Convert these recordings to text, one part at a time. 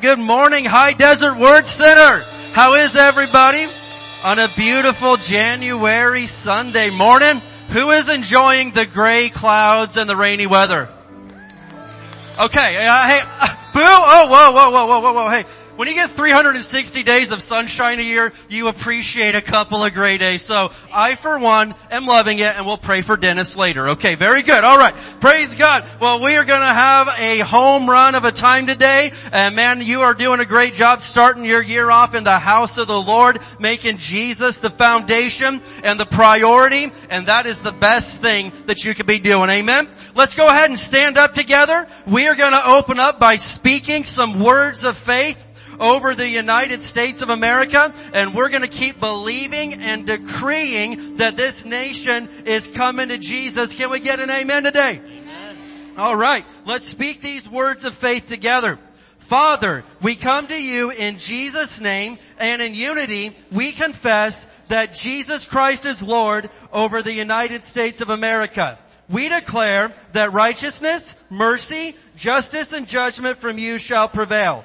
good morning, High Desert Word Center. How is everybody? On a beautiful January Sunday morning, who is enjoying the gray clouds and the rainy weather? Okay, uh, hey, uh, boo, oh, whoa, whoa, whoa, whoa, whoa, whoa, hey, you get 360 days of sunshine a year, you appreciate a couple of gray days. So I, for one, am loving it and we'll pray for Dennis later. Okay, very good. All right. Praise God. Well, we are going to have a home run of a time today. And man, you are doing a great job starting your year off in the house of the Lord, making Jesus the foundation and the priority. And that is the best thing that you could be doing. Amen. Let's go ahead and stand up together. We are going to open up by speaking some words of faith over the United States of America and we're going to keep believing and decreeing that this nation is coming to Jesus. Can we get an amen today? Amen. All right. Let's speak these words of faith together. Father, we come to you in Jesus name and in unity we confess that Jesus Christ is Lord over the United States of America. We declare that righteousness, mercy, justice, and judgment from you shall prevail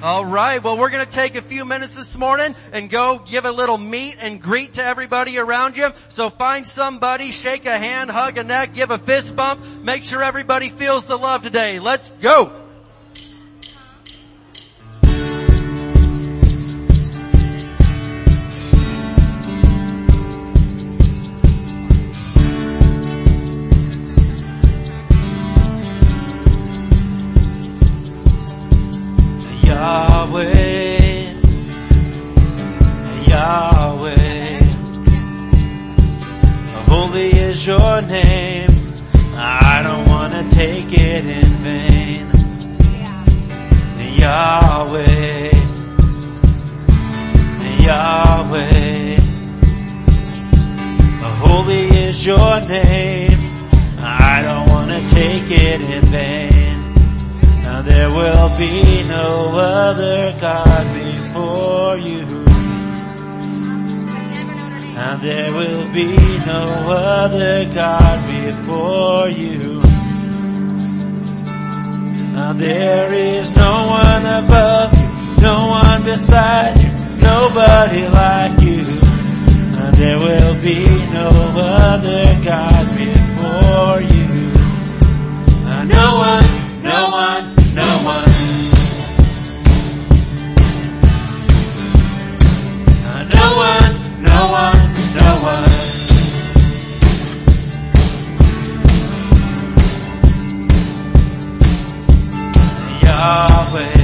All right. Well, we're going to take a few minutes this morning and go give a little meet and greet to everybody around you. So find somebody, shake a hand, hug a neck, give a fist bump. Make sure everybody feels the love today. Let's go. Yahweh, Yahweh. Holy is your name. I don't want to take it in vain. Yahweh, Yahweh. Holy is your name. I don't want to take it in vain. There will be no other God before you. And there will be no other God before you. Now there is no one above you, no one beside you, nobody like you. And there will be no other God before you. And no one, no one. No one, no one. Yahweh,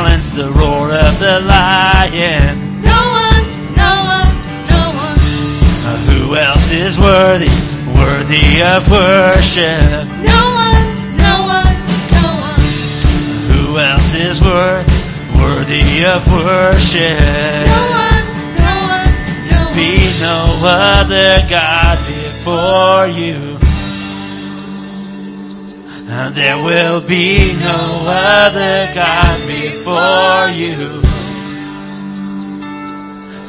silence the roar of the lion? No one, no one, no one. Uh, who else is worthy, worthy of worship? No one, no one, no one. Who else is worthy, worthy of worship? No one, no one, no one. Be no other God before you. There will be no other God before you.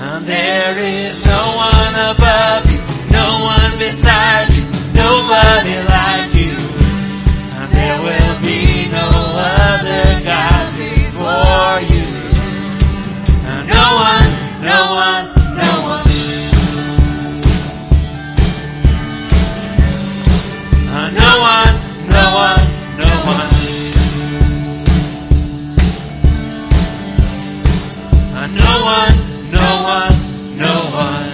And there is no one above you, no one beside you, nobody like you. There will be no other God before you. No one, No one. One, no one, no one.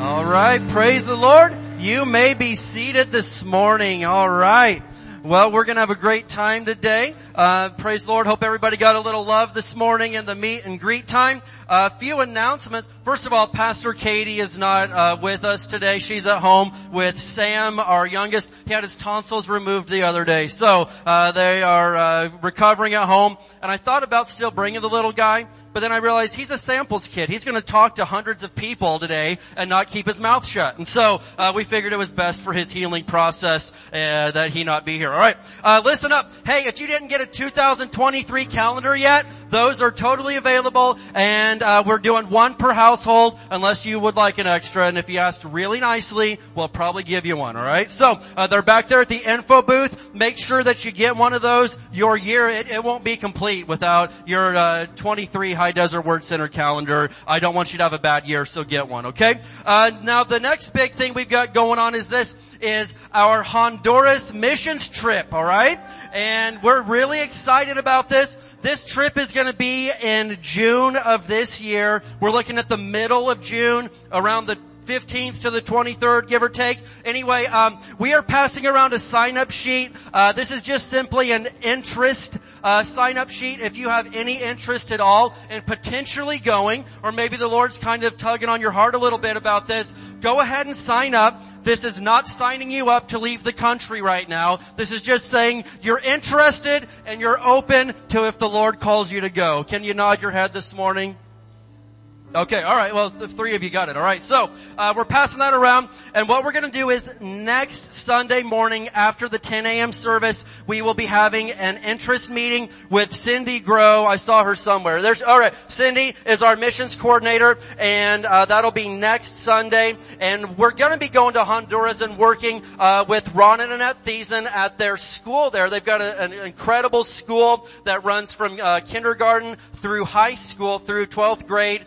All right, praise the Lord. You may be seated this morning. All right. Well, we're going to have a great time today. Uh, praise the Lord. Hope everybody got a little love this morning in the meet and greet time. A few announcements. First of all, Pastor Katie is not uh, with us today. She's at home with Sam, our youngest. He had his tonsils removed the other day, so uh, they are uh, recovering at home. And I thought about still bringing the little guy, but then I realized he's a samples kid. He's going to talk to hundreds of people today and not keep his mouth shut. And so uh, we figured it was best for his healing process uh, that he not be here. All right, uh, listen up. Hey, if you didn't get a 2023 calendar yet, those are totally available, and uh, we're doing one per household, unless you would like an extra. And if you asked really nicely, we'll probably give you one. All right. So uh, they're back there at the info booth. Make sure that you get one of those. Your year it, it won't be complete without your uh, 23 High Desert Word Center calendar. I don't want you to have a bad year, so get one. Okay. Uh, now the next big thing we've got going on is this is our Honduras missions trip, alright? And we're really excited about this. This trip is gonna be in June of this year. We're looking at the middle of June, around the 15th to the 23rd, give or take. Anyway, um, we are passing around a sign-up sheet. Uh, this is just simply an interest uh, sign-up sheet. If you have any interest at all in potentially going, or maybe the Lord's kind of tugging on your heart a little bit about this, go ahead and sign up. This is not signing you up to leave the country right now. This is just saying you're interested and you're open to if the Lord calls you to go. Can you nod your head this morning? Okay, all right. Well, the three of you got it. All right. So uh, we're passing that around, and what we're going to do is next Sunday morning after the 10 a.m. service, we will be having an interest meeting with Cindy Grow. I saw her somewhere. There's all right. Cindy is our missions coordinator, and uh, that'll be next Sunday. And we're going to be going to Honduras and working uh, with Ron and Annette Thiessen at their school there. They've got a, an incredible school that runs from uh, kindergarten through high school through 12th grade.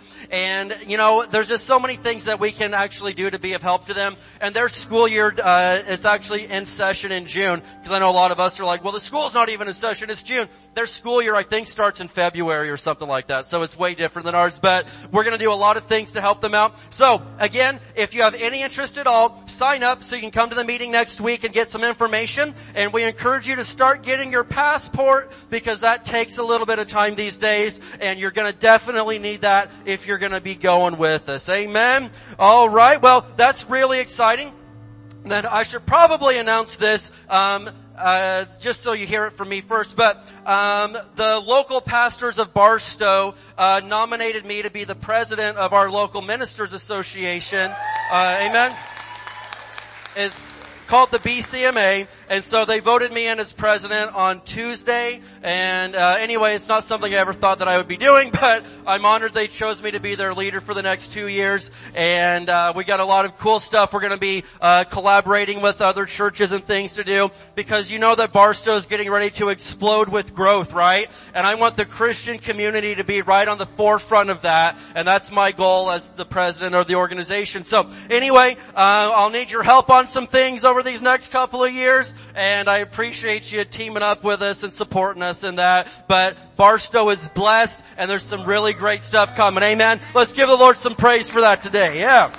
You know, there's just so many things that we can actually do to be of help to them. And their school year, uh, is actually in session in June. Cause I know a lot of us are like, well, the school's not even in session, it's June. Their school year, I think, starts in February or something like that. So it's way different than ours, but we're gonna do a lot of things to help them out. So, again, if you have any interest at all, sign up so you can come to the meeting next week and get some information. And we encourage you to start getting your passport because that takes a little bit of time these days and you're gonna definitely need that if you're gonna be going with us. Amen? Alright, well, that's really exciting. Then I should probably announce this, um, uh, just so you hear it from me first, but um, the local pastors of Barstow uh, nominated me to be the president of our local ministers association. Uh, amen. It's called the BCMA, and so they voted me in as president on Tuesday. And uh, anyway, it's not something I ever thought that I would be doing, but I'm honored they chose me to be their leader for the next two years. And uh, we got a lot of cool stuff. We're going to be uh, collaborating with other churches and things to do because you know that Barstow is getting ready to explode with growth, right? And I want the Christian community to be right on the forefront of that, and that's my goal as the president of the organization. So anyway, uh, I'll need your help on some things over these next couple of years, and I appreciate you teaming up with us and supporting us in that. But Barstow is blessed, and there's some really great stuff coming. Amen. Let's give the Lord some praise for that today. Yeah.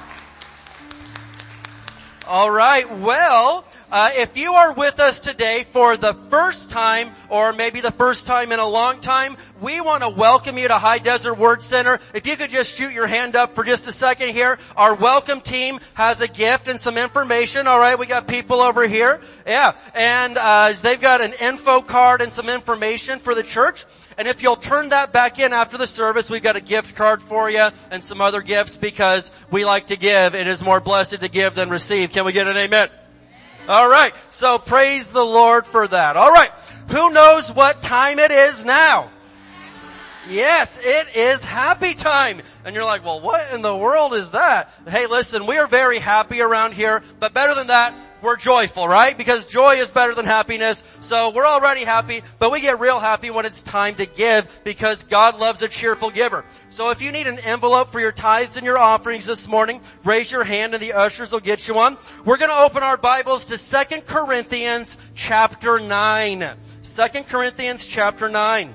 All right. Well, uh, if you are with us today for the first time, or maybe the first time in a long time, we want to welcome you to High Desert Word Center. If you could just shoot your hand up for just a second here, our welcome team has a gift and some information. All right, we got people over here. Yeah, and uh, they've got an info card and some information for the church. And if you'll turn that back in after the service, we've got a gift card for you and some other gifts because we like to give. It is more blessed to give than receive. Can we get an amen? Alright, so praise the Lord for that. Alright, who knows what time it is now? Yes, it is happy time. And you're like, well what in the world is that? Hey listen, we are very happy around here, but better than that, we're joyful, right? Because joy is better than happiness. So we're already happy, but we get real happy when it's time to give because God loves a cheerful giver. So if you need an envelope for your tithes and your offerings this morning, raise your hand and the ushers will get you one. We're going to open our Bibles to 2 Corinthians chapter 9. 2 Corinthians chapter 9.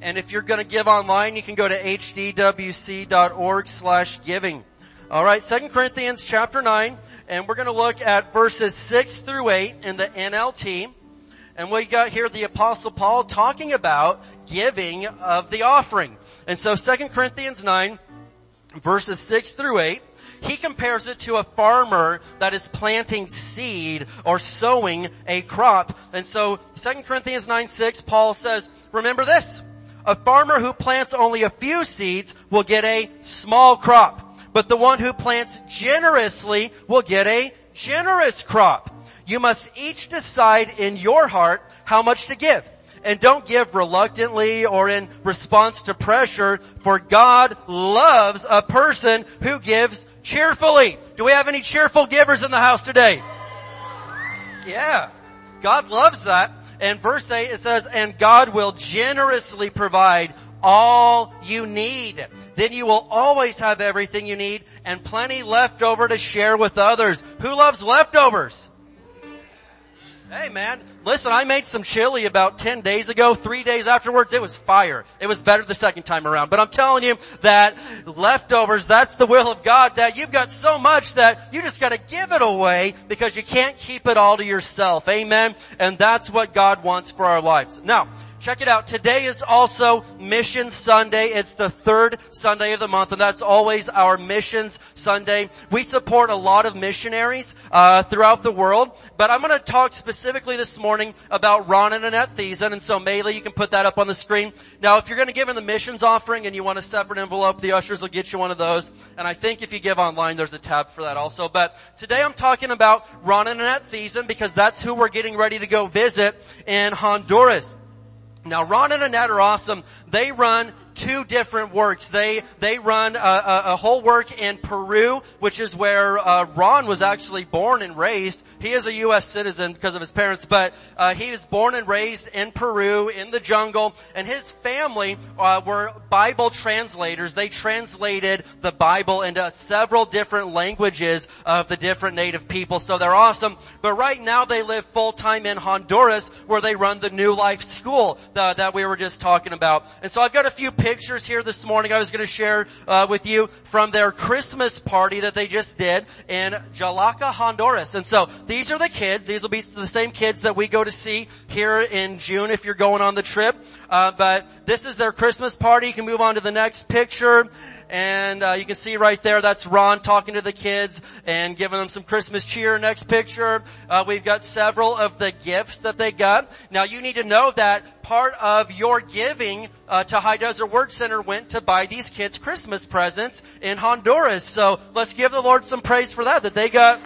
And if you're going to give online, you can go to hdwc.org slash giving. Alright, 2 Corinthians chapter 9 and we're going to look at verses 6 through 8 in the NLT. And we got here the apostle Paul talking about giving of the offering. And so 2 Corinthians 9 verses 6 through 8, he compares it to a farmer that is planting seed or sowing a crop. And so 2 Corinthians 9 6, Paul says, remember this, a farmer who plants only a few seeds will get a small crop but the one who plants generously will get a generous crop. You must each decide in your heart how much to give. And don't give reluctantly or in response to pressure, for God loves a person who gives cheerfully. Do we have any cheerful givers in the house today? Yeah. God loves that. And verse 8 it says, and God will generously provide all you need then you will always have everything you need and plenty left over to share with others. Who loves leftovers? Hey man, listen, I made some chili about 10 days ago. Three days afterwards, it was fire. It was better the second time around. But I'm telling you that leftovers, that's the will of God, that you've got so much that you just gotta give it away because you can't keep it all to yourself. Amen? And that's what God wants for our lives. Now, Check it out. Today is also Mission Sunday. It's the third Sunday of the month, and that's always our Missions Sunday. We support a lot of missionaries uh, throughout the world, but I'm going to talk specifically this morning about Ron and Annette Thiessen, and so Maylee, you can put that up on the screen. Now, if you're going to give in the missions offering and you want a separate envelope, the ushers will get you one of those. And I think if you give online, there's a tab for that also. But today I'm talking about Ron and Annette Thiessen because that's who we're getting ready to go visit in Honduras. Now Ron and Annette are awesome. They run two different works. They they run a, a, a whole work in Peru, which is where uh, Ron was actually born and raised. He is a U.S. citizen because of his parents, but uh, he was born and raised in Peru in the jungle, and his family uh, were Bible translators. They translated the Bible into several different languages of the different native people. So they're awesome. But right now they live full time in Honduras, where they run the New Life School that we were just talking about. And so I've got a few pictures here this morning I was going to share uh, with you from their Christmas party that they just did in Jalaca, Honduras. And so these are the kids. These will be the same kids that we go to see here in June if you're going on the trip. Uh, but this is their Christmas party. You can move on to the next picture. And uh, you can see right there, that's Ron talking to the kids and giving them some Christmas cheer. Next picture, uh, we've got several of the gifts that they got. Now you need to know that part of your giving uh, to High Desert Word Center went to buy these kids Christmas presents in Honduras. So let's give the Lord some praise for that, that they got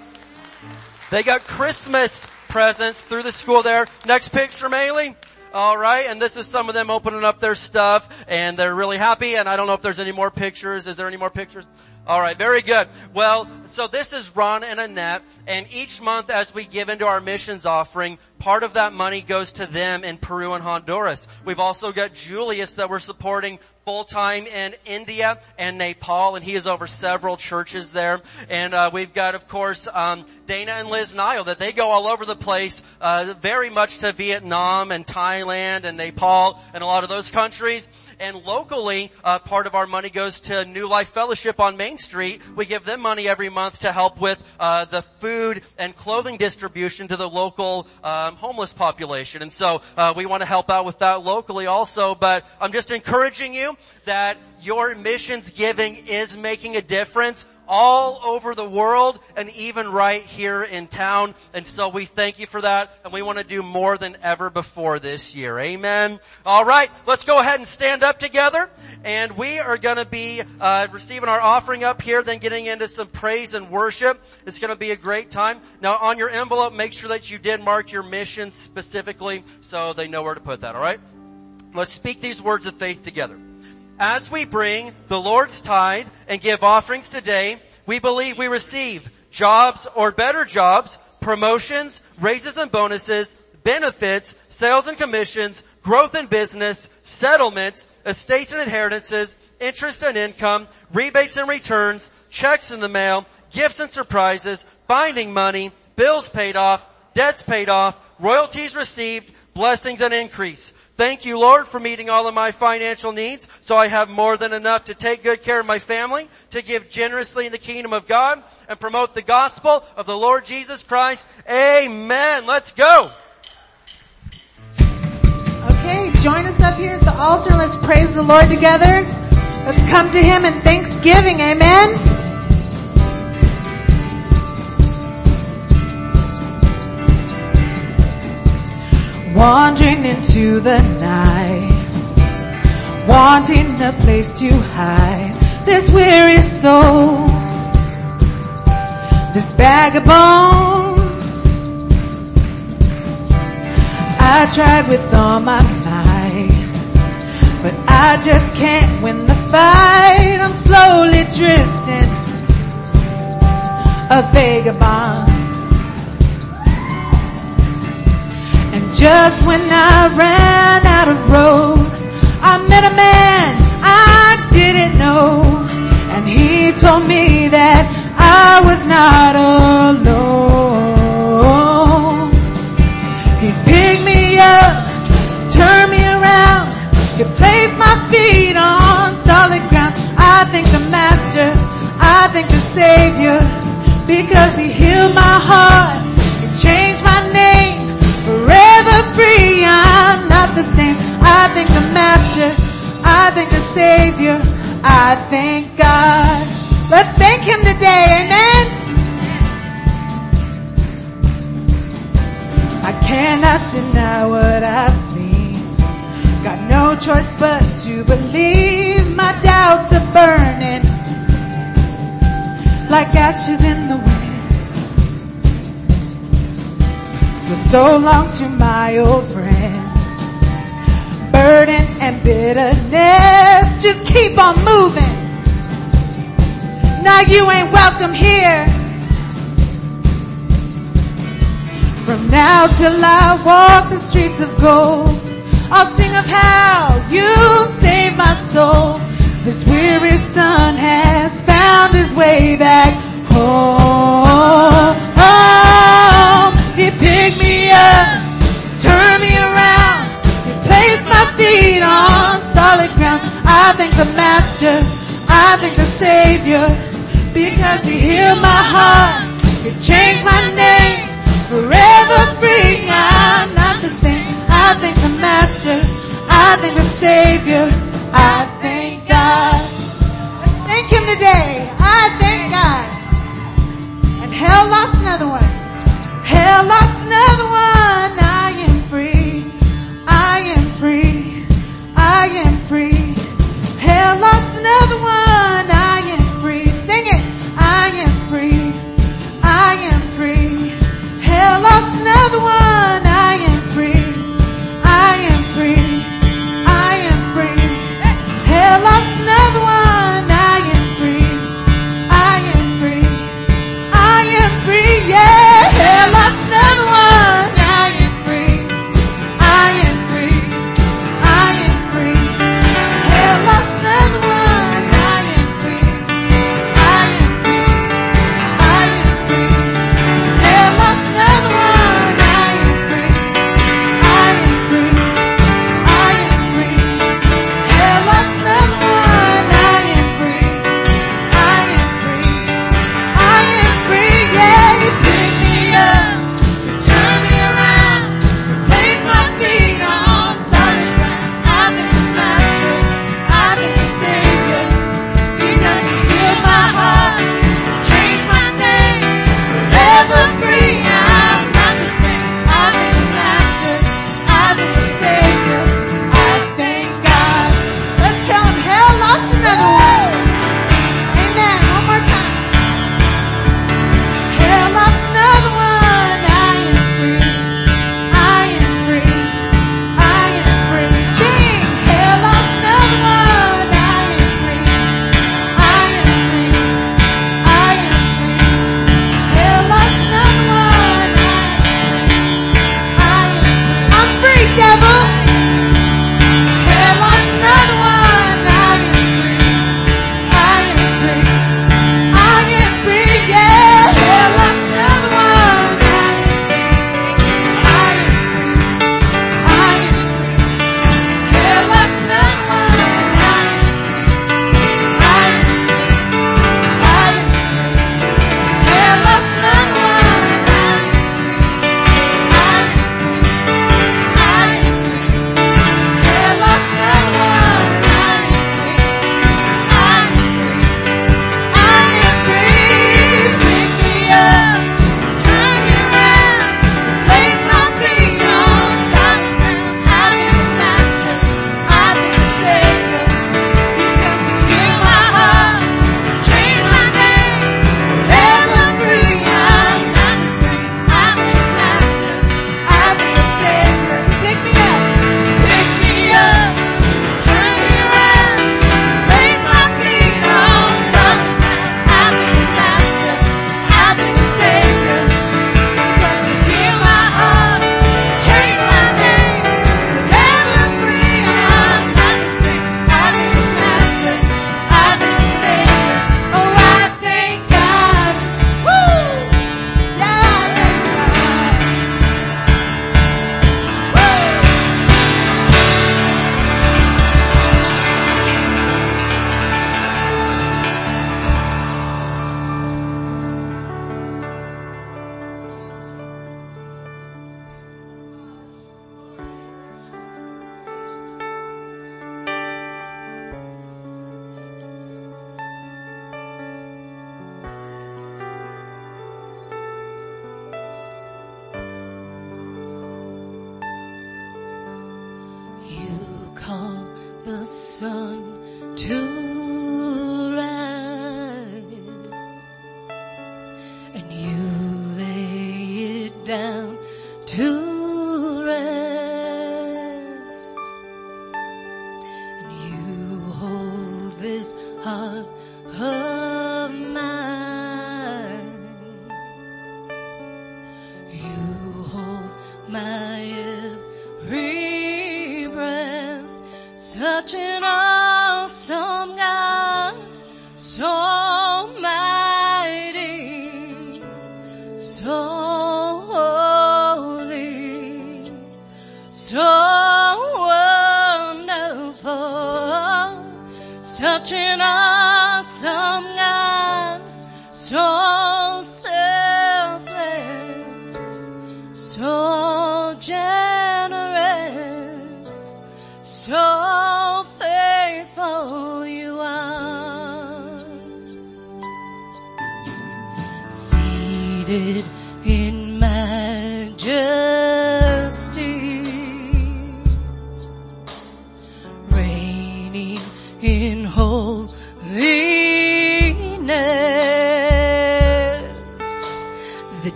They got Christmas presents through the school there. Next picture, Maylee. All right, and this is some of them opening up their stuff, and they're really happy. And I don't know if there's any more pictures. Is there any more pictures? All right, very good. Well, so this is Ron and Annette, and each month as we give into our missions offering, part of that money goes to them in Peru and Honduras. We've also got Julius that we're supporting full time in India and Nepal, and he is over several churches there. And uh, we've got, of course, um, Dana and Liz Nile that they go all over the place, uh, very much to Vietnam and Thailand and Nepal and a lot of those countries. And locally, uh, part of our money goes to New Life Fellowship on Main Street. We give them money every month to help with uh, the food and clothing distribution to the local um, homeless population. And so uh, we want to help out with that locally also. But I'm just encouraging you that your missions giving is making a difference all over the world and even right here in town. And so we thank you for that and we want to do more than ever before this year. Amen. All right, let's go ahead and stand up together and we are going to be uh, receiving our offering up here, then getting into some praise and worship. It's going to be a great time. Now on your envelope, make sure that you did mark your mission specifically so they know where to put that, all right? Let's speak these words of faith together. As we bring the Lord's tithe and give offerings today, we believe we receive jobs or better jobs, promotions, raises and bonuses, benefits, sales and commissions, growth in business, settlements, estates and inheritances, interest and income, rebates and returns, checks in the mail, gifts and surprises, binding money, bills paid off, debts paid off, royalties received, blessings and increase. Thank you, Lord, for meeting all of my financial needs so I have more than enough to take good care of my family, to give generously in the kingdom of God, and promote the gospel of the Lord Jesus Christ. Amen. Let's go. Okay, join us up here at the altar. Let's praise the Lord together. Let's come to Him in thanksgiving. Amen. Wandering into the night, wanting a place to hide this weary soul, this bag of bones. I tried with all my might, but I just can't win the fight. I'm slowly drifting, a vagabond. Just when I ran out of road, I met a man I didn't know, and he told me that I was not alone. He picked me up, turned me around, he placed my feet on solid ground. I thank the Master, I thank the Savior, because He healed my heart, He changed my name, I thank the Master, I thank the Savior, I thank God. Let's thank Him today, Amen. I cannot deny what I've seen. Got no choice but to believe my doubts are burning like ashes in the wind. So, so long to my old friends. And bitterness, just keep on moving. Now you ain't welcome here. From now till I walk the streets of gold, I'll sing of how you saved my soul. This weary son has found his way back home. I thank the master, I thank the savior, because he healed my heart, he changed my name, forever free. I'm not the same. I thank the master, I thank the savior, I thank God. Let's thank him today. I thank God. And hell lost another one. Hell lost another one. I Hell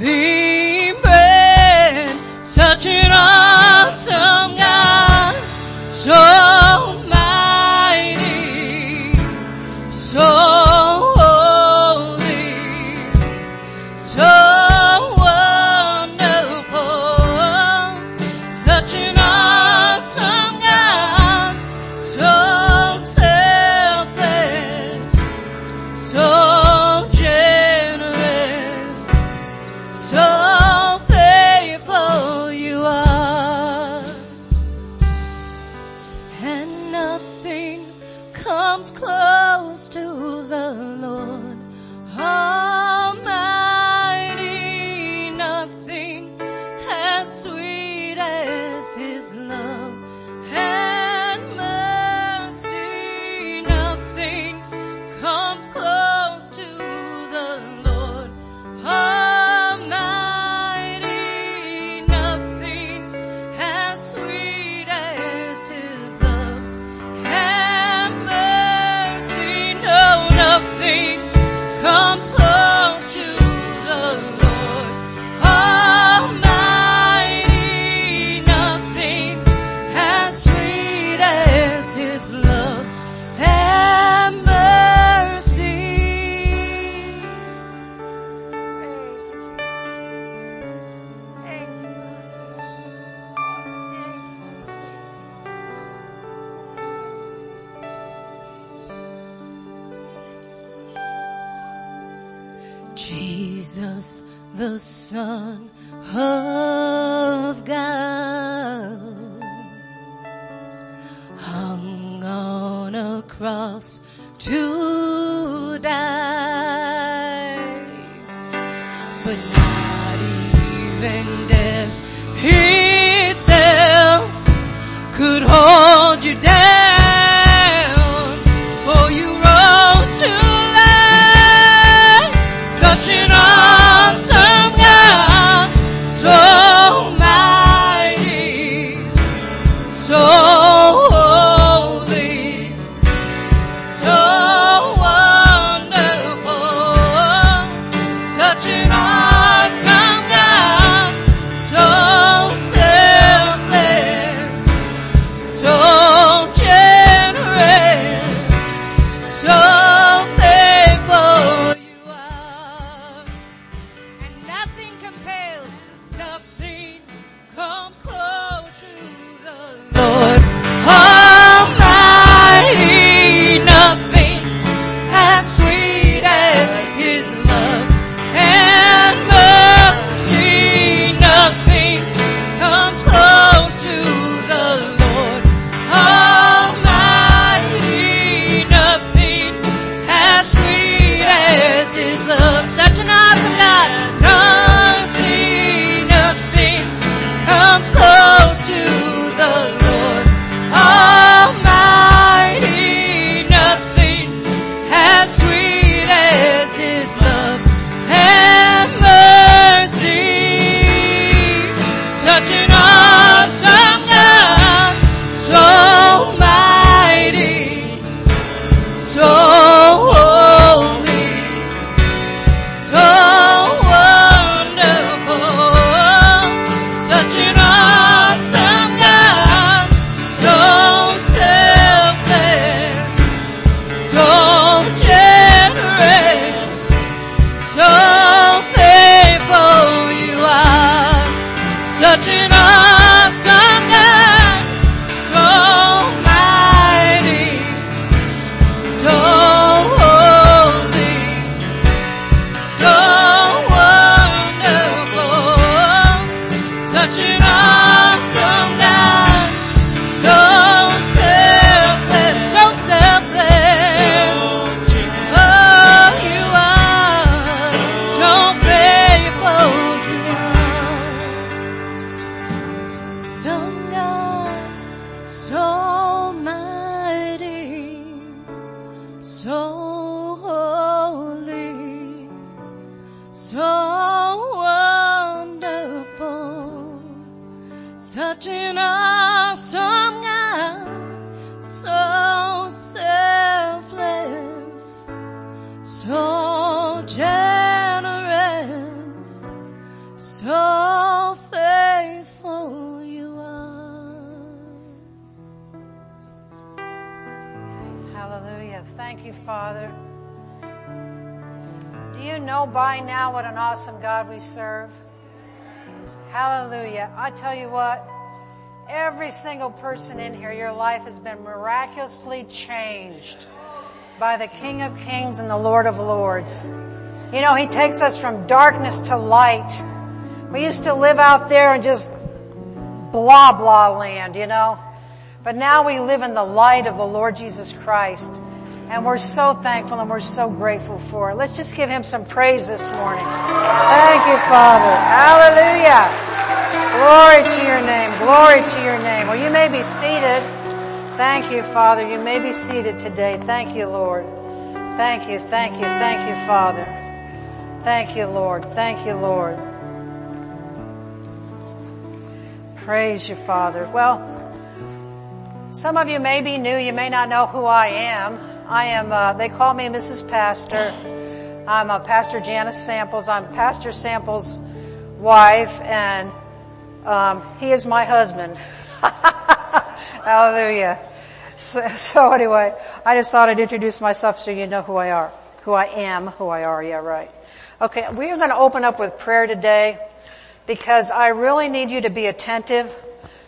living Such an awesome God. By the King of Kings and the Lord of Lords. You know, He takes us from darkness to light. We used to live out there and just blah blah land, you know. But now we live in the light of the Lord Jesus Christ. And we're so thankful and we're so grateful for it. Let's just give him some praise this morning. Thank you, Father. Hallelujah. Glory to your name. Glory to your name. Well, you may be seated. Thank you, Father. You may be seated today. Thank you, Lord. Thank you, thank you, thank you, Father. Thank you, Lord. Thank you, Lord. Praise you, Father. Well, some of you may be new. You may not know who I am. I am, uh, they call me Mrs. Pastor. I'm uh, Pastor Janice Samples. I'm Pastor Samples' wife and um, he is my husband. Hallelujah. So, so anyway, I just thought I'd introduce myself so you know who I are, who I am, who I are. Yeah, right. Okay, we are going to open up with prayer today because I really need you to be attentive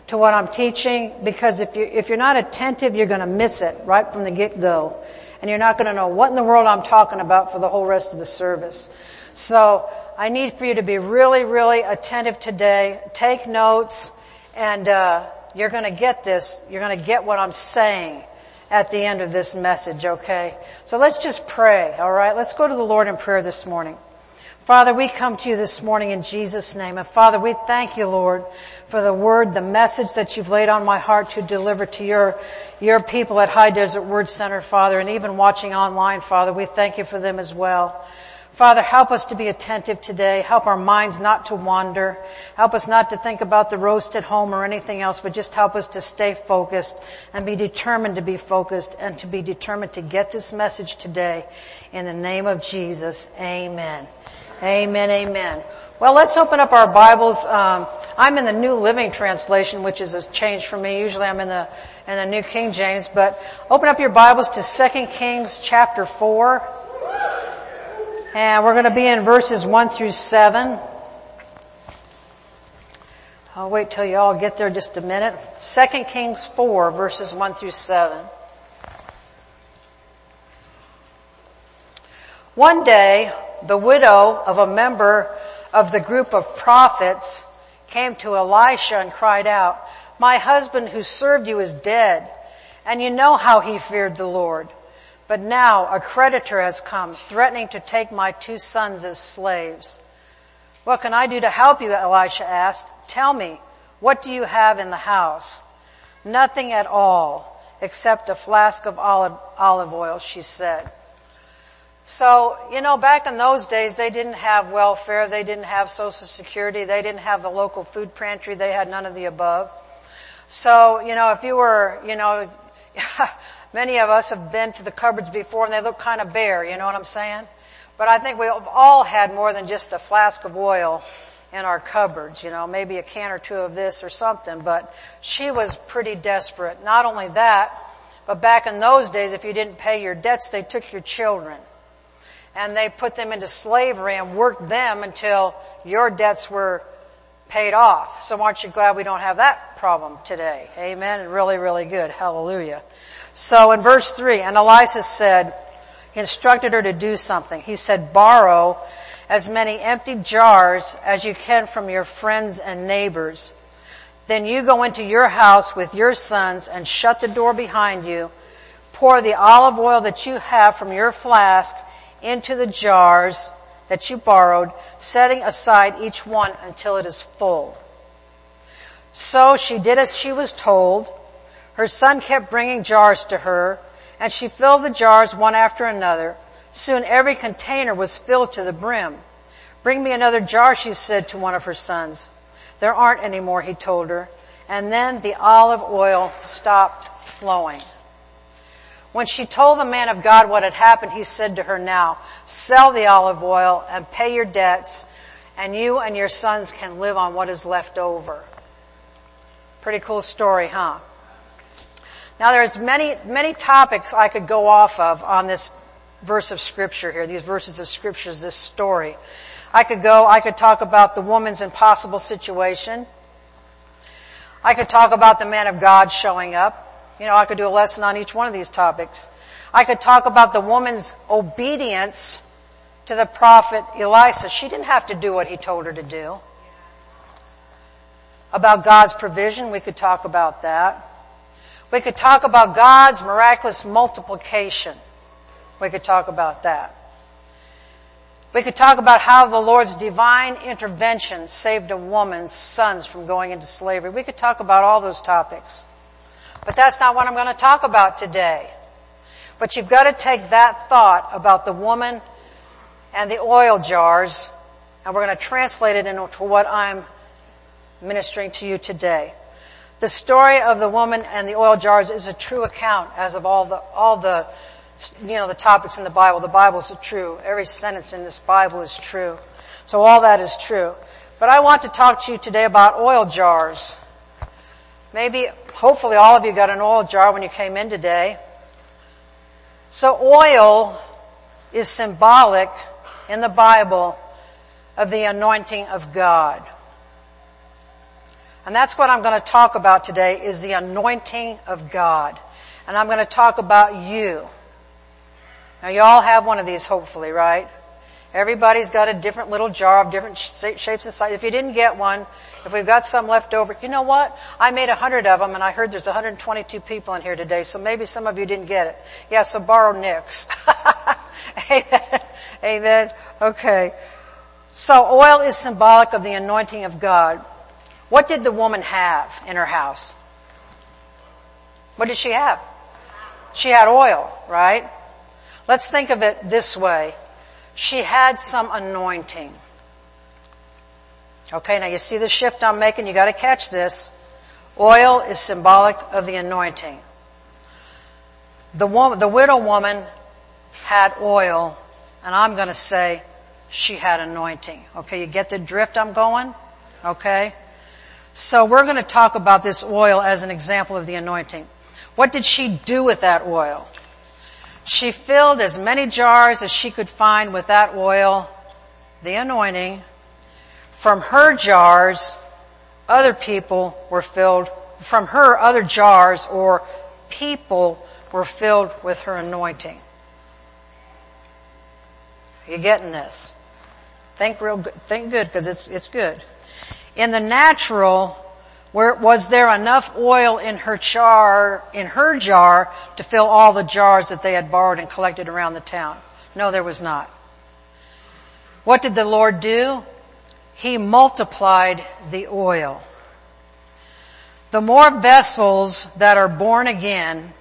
to what I'm teaching because if you if you're not attentive, you're going to miss it right from the get go, and you're not going to know what in the world I'm talking about for the whole rest of the service. So I need for you to be really, really attentive today. Take notes, and uh, you're going to get this. You're to get what I'm saying at the end of this message. Okay. So let's just pray. All right. Let's go to the Lord in prayer this morning. Father, we come to you this morning in Jesus' name. And Father, we thank you, Lord, for the word, the message that you've laid on my heart to deliver to your, your people at High Desert Word Center, Father, and even watching online, Father. We thank you for them as well. Father, help us to be attentive today. Help our minds not to wander. Help us not to think about the roast at home or anything else, but just help us to stay focused and be determined to be focused and to be determined to get this message today. In the name of Jesus, amen. Amen, amen. Well, let's open up our Bibles. Um, I'm in the New Living Translation, which is a change for me. Usually I'm in the in the New King James, but open up your Bibles to 2 Kings chapter 4. And we're going to be in verses 1 through 7. I'll wait till you all get there just a minute. 2 Kings 4 verses 1 through 7. One day, the widow of a member of the group of prophets came to Elisha and cried out, my husband who served you is dead, and you know how he feared the Lord. But now a creditor has come, threatening to take my two sons as slaves. What can I do to help you? Elisha asked. Tell me, what do you have in the house? Nothing at all, except a flask of olive, olive oil, she said. So, you know, back in those days, they didn't have welfare, they didn't have social security, they didn't have the local food pantry, they had none of the above. So, you know, if you were, you know, many of us have been to the cupboards before and they look kind of bare, you know what I'm saying? But I think we've all had more than just a flask of oil in our cupboards, you know, maybe a can or two of this or something, but she was pretty desperate. Not only that, but back in those days, if you didn't pay your debts, they took your children and they put them into slavery and worked them until your debts were paid off. So aren't you glad we don't have that problem today? Amen. Really, really good. Hallelujah. So in verse three, and Elisha said, he instructed her to do something. He said, borrow as many empty jars as you can from your friends and neighbors. Then you go into your house with your sons and shut the door behind you. Pour the olive oil that you have from your flask into the jars that you borrowed, setting aside each one until it is full. So she did as she was told. Her son kept bringing jars to her, and she filled the jars one after another. Soon every container was filled to the brim. Bring me another jar, she said to one of her sons. There aren't any more, he told her. And then the olive oil stopped flowing. When she told the man of God what had happened, he said to her, now, sell the olive oil and pay your debts, and you and your sons can live on what is left over. Pretty cool story, huh? Now there's many, many topics I could go off of on this verse of scripture here, these verses of scriptures, this story. I could go, I could talk about the woman's impossible situation. I could talk about the man of God showing up. You know, I could do a lesson on each one of these topics. I could talk about the woman's obedience to the prophet Elisha. She didn't have to do what he told her to do. About God's provision, we could talk about that. We could talk about God's miraculous multiplication. We could talk about that. We could talk about how the Lord's divine intervention saved a woman's sons from going into slavery. We could talk about all those topics. But that's not what I'm going to talk about today. But you've got to take that thought about the woman and the oil jars, and we're going to translate it into what I'm ministering to you today. The story of the woman and the oil jars is a true account as of all the, all the, you know, the topics in the Bible. The Bible is true. Every sentence in this Bible is true. So all that is true. But I want to talk to you today about oil jars. Maybe, hopefully all of you got an oil jar when you came in today. So oil is symbolic in the Bible of the anointing of God. And that's what I'm going to talk about today is the anointing of God. And I'm going to talk about you. Now you all have one of these hopefully, right? Everybody's got a different little jar of different shapes and sizes. If you didn't get one, if we've got some left over, you know what? I made a hundred of them and I heard there's 122 people in here today, so maybe some of you didn't get it. Yeah, so borrow Nick's. Amen. Amen. Okay. So oil is symbolic of the anointing of God. What did the woman have in her house? What did she have? She had oil, right? Let's think of it this way. She had some anointing. Okay, now you see the shift I'm making, you gotta catch this. Oil is symbolic of the anointing. The woman, the widow woman had oil, and I'm gonna say she had anointing. Okay, you get the drift I'm going? Okay? So we're gonna talk about this oil as an example of the anointing. What did she do with that oil? She filled as many jars as she could find with that oil, the anointing, from her jars, other people were filled, from her other jars or people were filled with her anointing. Are you getting this? Think real good, think good because it's, it's good. In the natural, where, was there enough oil in her jar, in her jar to fill all the jars that they had borrowed and collected around the town? No, there was not. What did the Lord do? he multiplied the oil. The more vessels that are born again,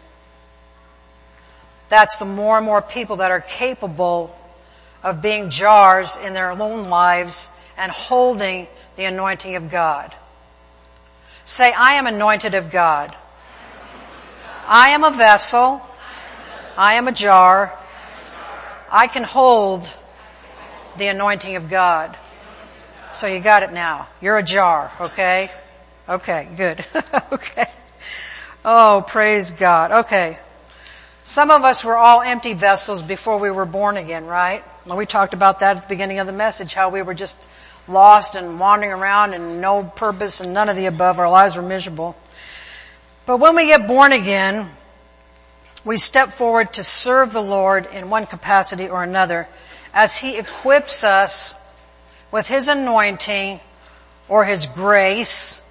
that's the more and more people that are capable of being jars in their own lives and holding the anointing of God. Say, I am anointed of God. I am a vessel. I am a jar. I can hold the anointing of God. So you got it now. You're a jar, okay? Okay, good. okay. Oh, praise God. Okay. Some of us were all empty vessels before we were born again, right? Well, we talked about that at the beginning of the message, how we were just lost and wandering around and no purpose and none of the above. Our lives were miserable. But when we get born again, we step forward to serve the Lord in one capacity or another as He equips us with His anointing or His grace.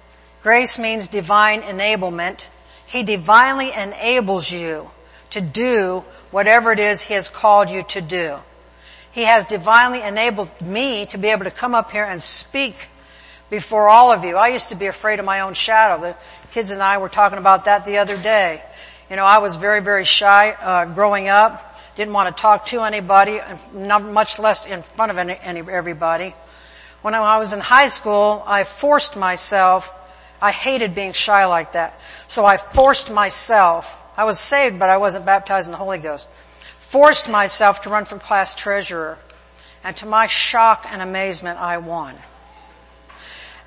Grace means divine enablement. He divinely enables you to do whatever it is He has called you to do. He has divinely enabled me to be able to come up here and speak before all of you. I used to be afraid of my own shadow. The kids and I were talking about that the other day. You know, I was very, very shy uh, growing up. Didn't want to talk to anybody, not much less in front of any, any, everybody. When I was in high school, I forced myself, I hated being shy like that. So I forced myself, I was saved but I wasn't baptized in the Holy Ghost, forced myself to run for class treasurer. And to my shock and amazement, I won.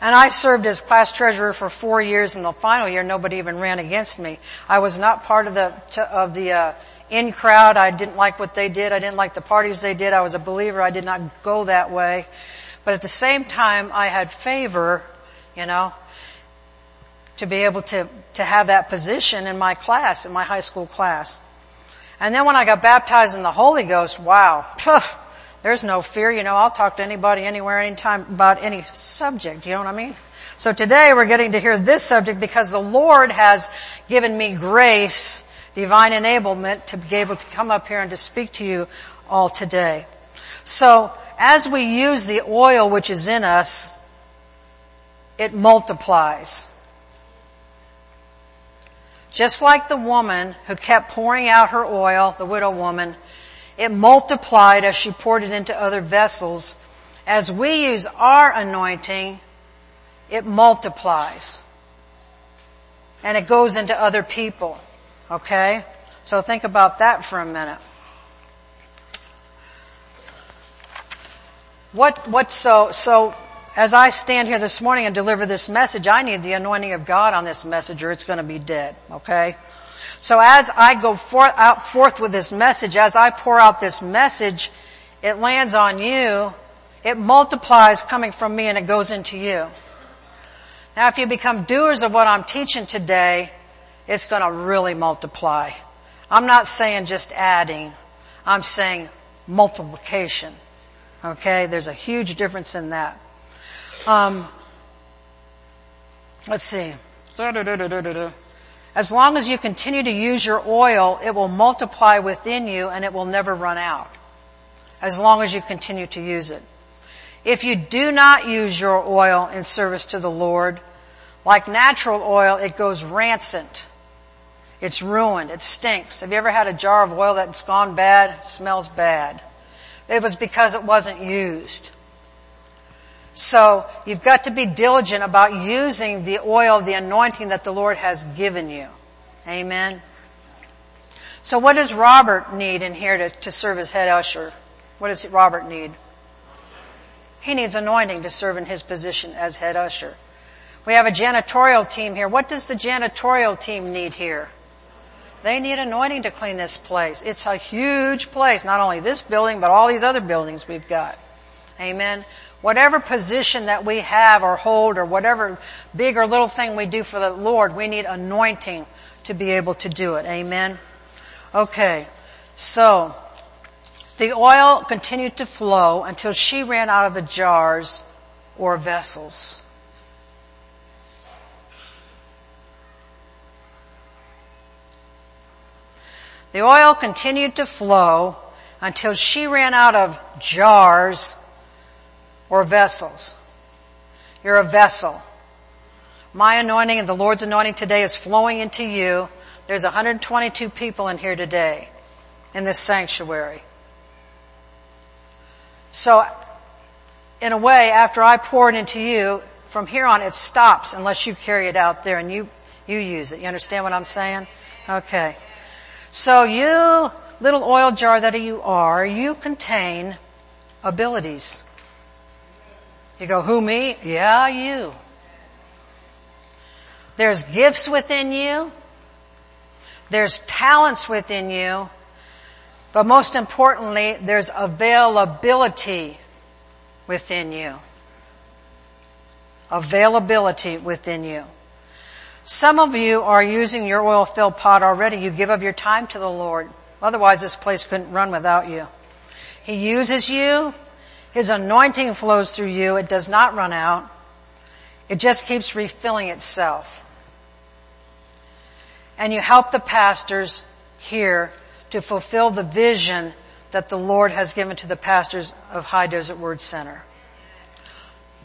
And I served as class treasurer for four years. In the final year, nobody even ran against me. I was not part of the of the uh, in crowd. I didn't like what they did. I didn't like the parties they did. I was a believer. I did not go that way. But at the same time, I had favor, you know, to be able to to have that position in my class, in my high school class. And then when I got baptized in the Holy Ghost, wow, there's no fear, you know, I'll talk to anybody, anywhere, anytime about any subject, you know what I mean? So today we're getting to hear this subject because the Lord has given me grace, divine enablement to be able to come up here and to speak to you all today. So as we use the oil which is in us, it multiplies. Just like the woman who kept pouring out her oil, the widow woman, it multiplied as she poured it into other vessels. As we use our anointing, it multiplies. And it goes into other people. Okay? So think about that for a minute. What, what, so, so, as I stand here this morning and deliver this message, I need the anointing of God on this message or it's going to be dead. Okay? So as I go forth, out forth with this message, as I pour out this message, it lands on you, it multiplies coming from me and it goes into you. Now if you become doers of what I'm teaching today, it's gonna really multiply. I'm not saying just adding, I'm saying multiplication. Okay, there's a huge difference in that. Um, let's see. As long as you continue to use your oil, it will multiply within you and it will never run out. As long as you continue to use it. If you do not use your oil in service to the Lord, like natural oil, it goes rancid. It's ruined. It stinks. Have you ever had a jar of oil that's gone bad? It smells bad. It was because it wasn't used. So you've got to be diligent about using the oil, the anointing that the Lord has given you. Amen. So what does Robert need in here to, to serve as head usher? What does Robert need? He needs anointing to serve in his position as head usher. We have a janitorial team here. What does the janitorial team need here? They need anointing to clean this place. It's a huge place, not only this building, but all these other buildings we've got. Amen. Whatever position that we have or hold or whatever big or little thing we do for the Lord, we need anointing to be able to do it. Amen. Okay. So, the oil continued to flow until she ran out of the jars or vessels. The oil continued to flow until she ran out of jars or vessels. You're a vessel. My anointing and the Lord's anointing today is flowing into you. There's 122 people in here today in this sanctuary. So, in a way, after I pour it into you, from here on it stops unless you carry it out there and you, you use it. You understand what I'm saying? Okay. So you little oil jar that you are, you contain abilities. You go, who me? Yeah, you. There's gifts within you. There's talents within you. But most importantly, there's availability within you. Availability within you. Some of you are using your oil filled pot already. You give of your time to the Lord. Otherwise this place couldn't run without you. He uses you his anointing flows through you. It does not run out. It just keeps refilling itself. And you help the pastors here to fulfill the vision that the Lord has given to the pastors of High Desert Word Center.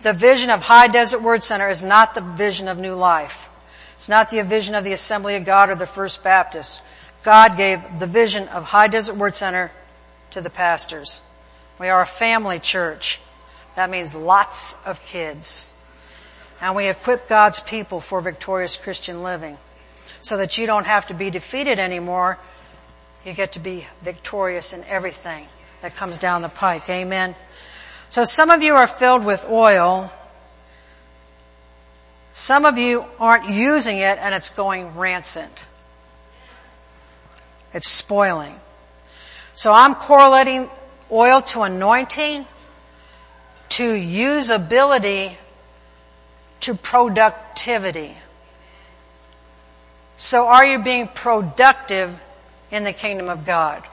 The vision of High Desert Word Center is not the vision of New Life. It's not the vision of the Assembly of God or the First Baptist. God gave the vision of High Desert Word Center to the pastors. We are a family church That means lots of kids. And we equip God's people for victorious Christian living so that you don't have to be defeated anymore. You get to be victorious in everything that comes down the pike. Amen. So some of you are filled with oil. Some of you aren't using it and it's going rancid. It's spoiling. So I'm correlating oil to anointing, to usability, to productivity. So are you being productive in the kingdom of God?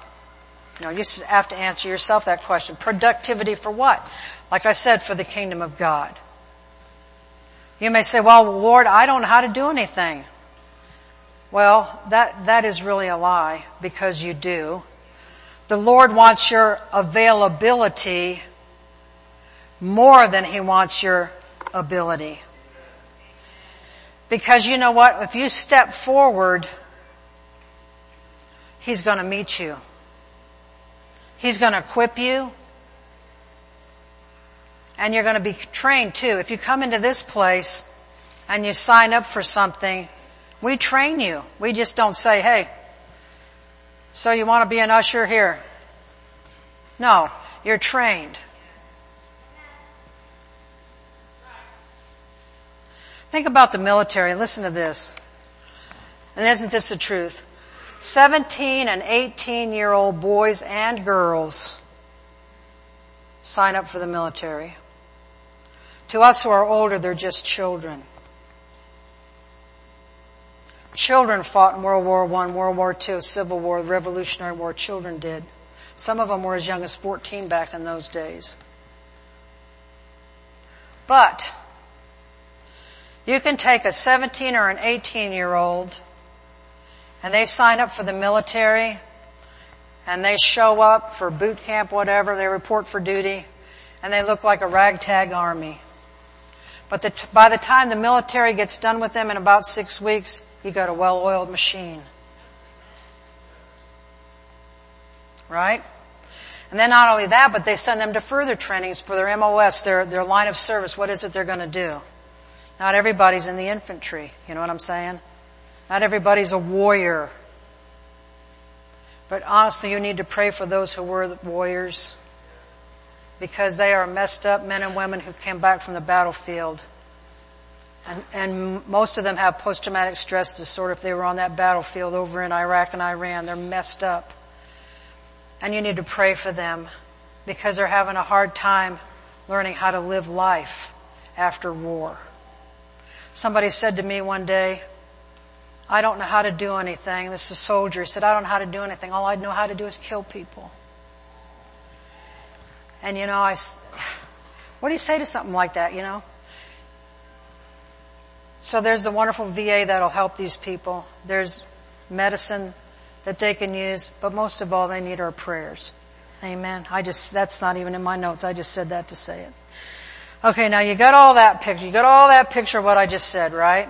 You know, you have to answer yourself that question. Productivity for what? Like I said, for the kingdom of God. You may say, well, Lord, I don't know how to do anything. Well, that, that is really a lie because you do. The Lord wants your availability more than He wants your ability. Because you know what? If you step forward, He's gonna meet you. He's gonna equip you. And you're gonna be trained too. If you come into this place and you sign up for something, we train you. We just don't say, hey, so you want to be an usher here? No, you're trained. Think about the military. Listen to this. And isn't this the truth? 17 and 18 year old boys and girls sign up for the military. To us who are older, they're just children. Children fought in World War I, World War II, Civil War, Revolutionary War. Children did. Some of them were as young as 14 back in those days. But, you can take a 17 or an 18 year old and they sign up for the military and they show up for boot camp, whatever, they report for duty and they look like a ragtag army. But the, by the time the military gets done with them in about six weeks, you got a well-oiled machine. Right? And then not only that, but they send them to further trainings for their MOS, their, their line of service. What is it they're going to do? Not everybody's in the infantry. You know what I'm saying? Not everybody's a warrior. But honestly, you need to pray for those who were warriors because they are messed up men and women who came back from the battlefield and, and most of them have post-traumatic stress disorder if they were on that battlefield over in Iraq and Iran. They're messed up. And you need to pray for them because they're having a hard time learning how to live life after war. Somebody said to me one day, I don't know how to do anything. This is a soldier. He said, I don't know how to do anything. All I know how to do is kill people. And you know, I, what do you say to something like that, you know? So there's the wonderful VA that'll help these people. There's medicine that they can use, but most of all, they need our prayers. Amen. I just, that's not even in my notes. I just said that to say it. Okay, now you got all that picture. You got all that picture of what I just said, right?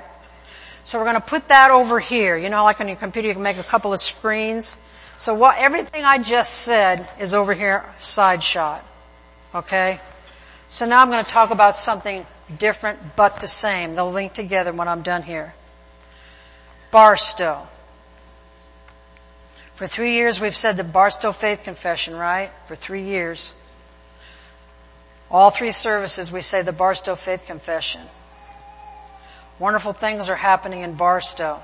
So we're going to put that over here. You know, like on your computer, you can make a couple of screens. So what, everything I just said is over here, side shot. Okay? So now I'm going to talk about something different but the same. They'll link together when I'm done here. Barstow. For three years we've said the Barstow Faith Confession, right? For three years. All three services we say the Barstow Faith Confession. Wonderful things are happening in Barstow.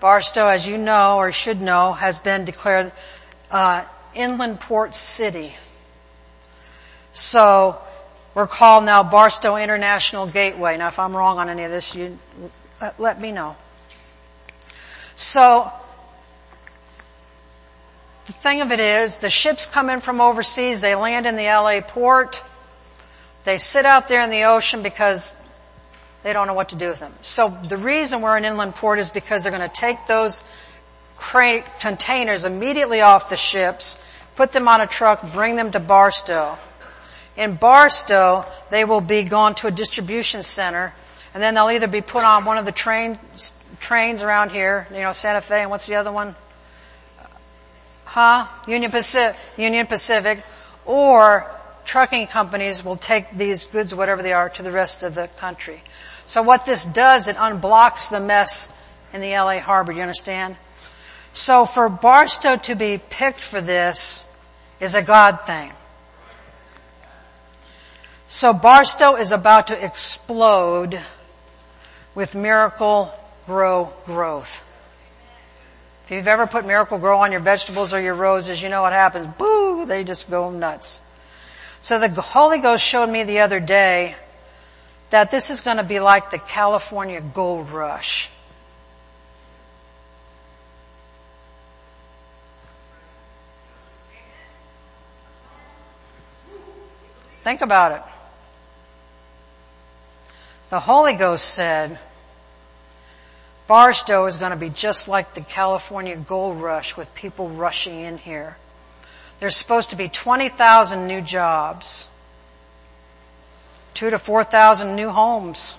Barstow, as you know or should know, has been declared uh, inland port city. So we're called now Barstow International Gateway. Now if I'm wrong on any of this, you let me know. So, the thing of it is, the ships come in from overseas, they land in the LA port, they sit out there in the ocean because they don't know what to do with them. So the reason we're an inland port is because they're going to take those containers immediately off the ships, put them on a truck, bring them to Barstow. In Barstow, they will be gone to a distribution center, and then they'll either be put on one of the train, trains around here, you know, Santa Fe, and what's the other one? Huh? Union Pacific, Union Pacific, or trucking companies will take these goods, whatever they are, to the rest of the country. So what this does, it unblocks the mess in the LA harbor. Do you understand? So for Barstow to be picked for this is a God thing. So Barstow is about to explode with miracle grow growth. If you've ever put Miracle-Gro on your vegetables or your roses, you know what happens. Boo! They just go nuts. So the Holy Ghost showed me the other day that this is going to be like the California gold rush. Think about it. The Holy Ghost said, Barstow is going to be just like the California gold rush with people rushing in here. There's supposed to be 20,000 new jobs. Two to 4,000 new homes.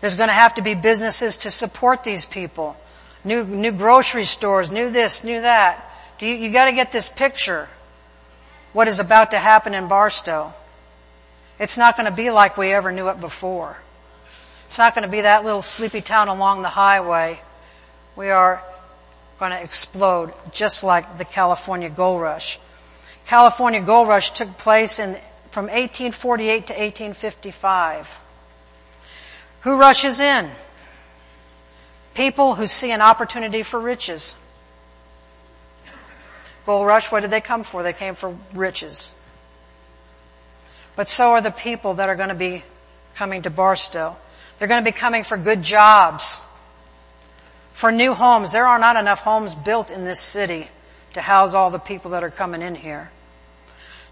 There's going to have to be businesses to support these people. New, new grocery stores, new this, new that. Do you, you gotta get this picture. What is about to happen in Barstow. It's not going to be like we ever knew it before. It's not going to be that little sleepy town along the highway. We are going to explode just like the California gold rush. California gold rush took place in, from 1848 to 1855. Who rushes in? People who see an opportunity for riches. Gold rush, what did they come for? They came for riches. But so are the people that are going to be coming to Barstow. They're going to be coming for good jobs, for new homes. There are not enough homes built in this city to house all the people that are coming in here.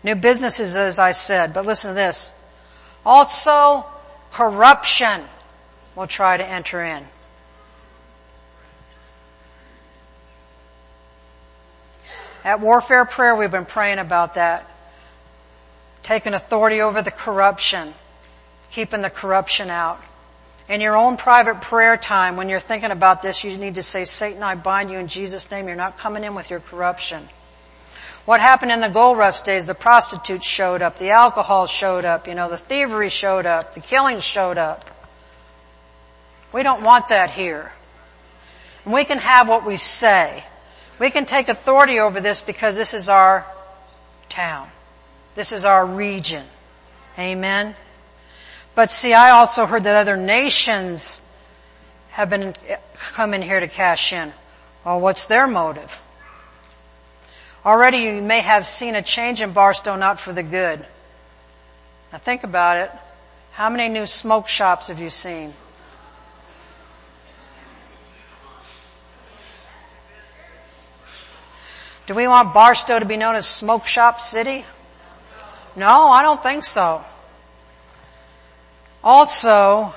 New businesses, as I said, but listen to this. Also, corruption will try to enter in. At Warfare Prayer, we've been praying about that taking authority over the corruption, keeping the corruption out. In your own private prayer time, when you're thinking about this, you need to say, Satan, I bind you in Jesus' name. You're not coming in with your corruption. What happened in the gold rush days? The prostitutes showed up, the alcohol showed up, you know, the thievery showed up, the killing showed up. We don't want that here. And we can have what we say. We can take authority over this because this is our town. This is our region. Amen. But see, I also heard that other nations have been coming here to cash in. Well, what's their motive? Already you may have seen a change in Barstow, not for the good. Now think about it. How many new smoke shops have you seen? Do we want Barstow to be known as Smoke Shop City? No, I don't think so. Also,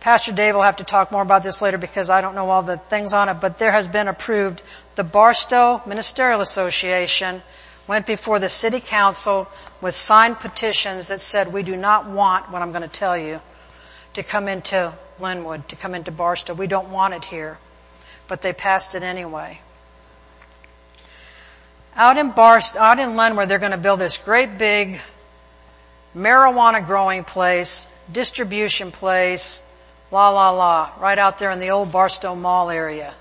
Pastor Dave will have to talk more about this later because I don't know all the things on it, but there has been approved. The Barstow Ministerial Association went before the city council with signed petitions that said we do not want what I'm going to tell you to come into Lenwood, to come into Barstow. We don't want it here. But they passed it anyway. Out in Barst, out in Lenwood, they're going to build this great big marijuana growing place, distribution place, la la la, right out there in the old Barstow Mall area.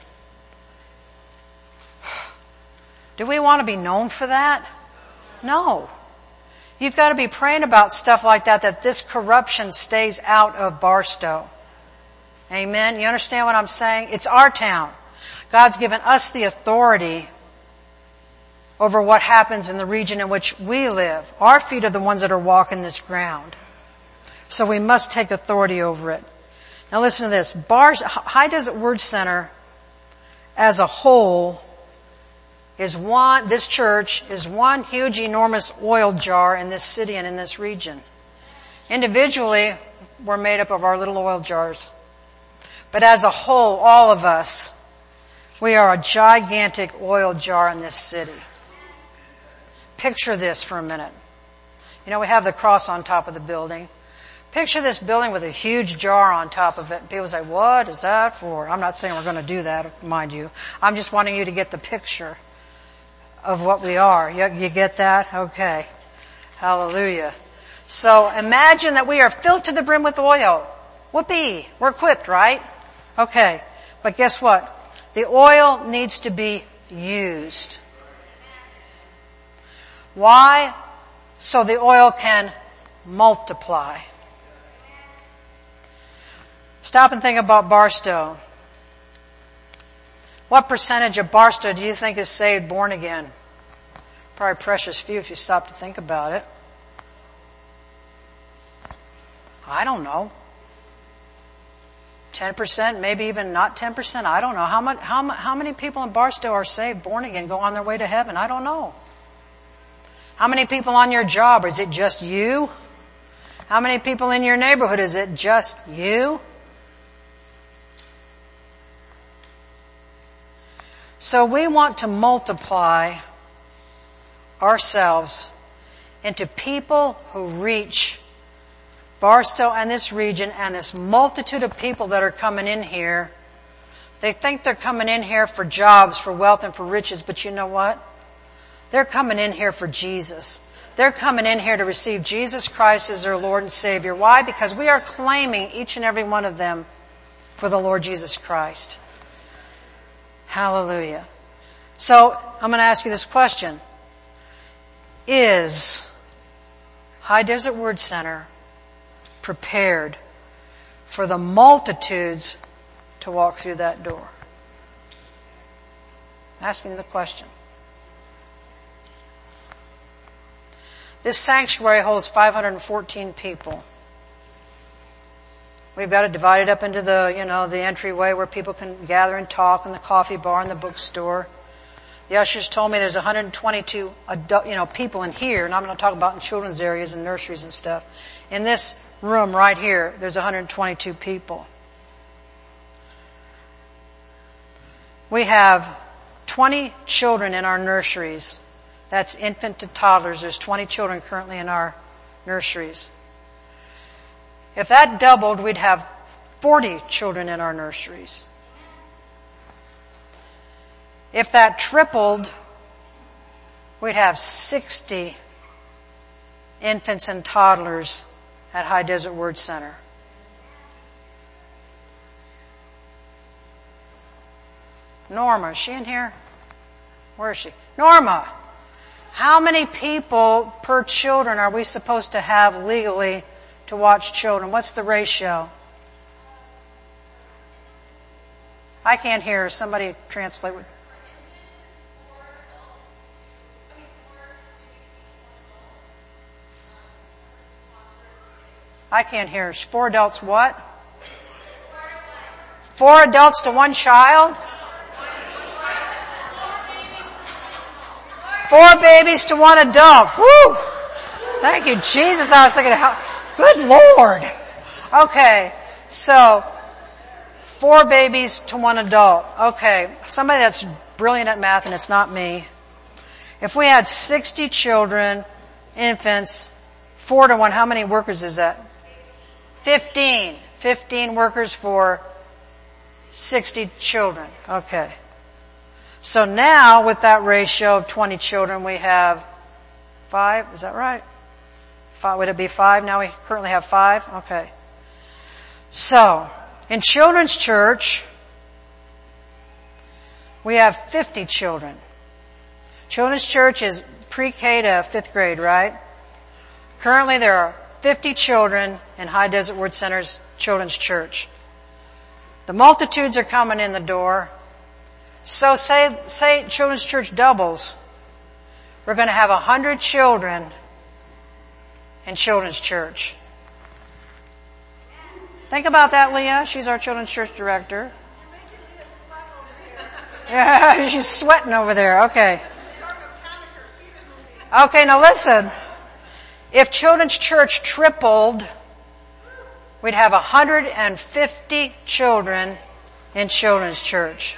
Do we want to be known for that? No. You've got to be praying about stuff like that, that this corruption stays out of Barstow. Amen. You understand what I'm saying? It's our town. God's given us the authority over what happens in the region in which we live. Our feet are the ones that are walking this ground. So we must take authority over it. Now listen to this. Bars, High Desert Word Center as a whole is one, this church is one huge enormous oil jar in this city and in this region. Individually, we're made up of our little oil jars. But as a whole, all of us, we are a gigantic oil jar in this city. Picture this for a minute. You know, we have the cross on top of the building. Picture this building with a huge jar on top of it. People say, what is that for? I'm not saying we're going to do that, mind you. I'm just wanting you to get the picture. of what we are. You, you get that? Okay. Hallelujah. So imagine that we are filled to the brim with oil. Whoopee. We're equipped, right? Okay. But guess what? The oil needs to be used. Why? So the oil can multiply. Stop and think about Barstow. What percentage of Barstow do you think is saved, born again? Probably a precious few if you stop to think about it. I don't know. 10%, maybe even not 10%. I don't know. How, much, how, how many people in Barstow are saved, born again, go on their way to heaven? I don't know. How many people on your job? Is it just you? How many people in your neighborhood? Is it just you? So we want to multiply ourselves into people who reach Barstow and this region and this multitude of people that are coming in here. They think they're coming in here for jobs, for wealth, and for riches, but you know what? They're coming in here for Jesus. They're coming in here to receive Jesus Christ as their Lord and Savior. Why? Because we are claiming each and every one of them for the Lord Jesus Christ. Hallelujah. So, I'm going to ask you this question. Is High Desert Word Center prepared for the multitudes to walk through that door? Asking the question. This sanctuary holds 514 people. We've got it divided up into the, you know, the entryway where people can gather and talk and the coffee bar and the bookstore. The ushers told me there's 122 adult, you know, people in here, and I'm going to talk about in children's areas and nurseries and stuff. In this room right here, there's 122 people. We have 20 children in our nurseries. That's infant to toddlers. There's 20 children currently in our nurseries. If that doubled, we'd have 40 children in our nurseries. If that tripled, we'd have 60 infants and toddlers at High Desert Word Center. Norma, is she in here? Where is she? Norma, how many people per children are we supposed to have legally to watch children? What's the ratio? I can't hear. Somebody translate. I can't hear. Four adults what? Four adults to one child? Four babies to one adult. Woo! Thank you, Jesus. I was thinking, how, good Lord. Okay. So, four babies to one adult. Okay. Somebody that's brilliant at math and it's not me. If we had 60 children, infants, four to one, how many workers is that? 15. 15 workers for 60 children. Okay. So now with that ratio of 20 children, we have five. Is that right? Five, would it be five? Now we currently have five? Okay. So, in children's church, we have 50 children. Children's church is pre-K to fifth grade, right? Currently there are 50 children in High Desert Word Center's Children's Church. The multitudes are coming in the door. So say, say Children's Church doubles. We're going to have a hundred children in Children's Church. Think about that, Leah. She's our Children's Church Director. Yeah, she's sweating over there. Okay. Okay, now listen. If Children's Church tripled, we'd have 150 children in Children's Church.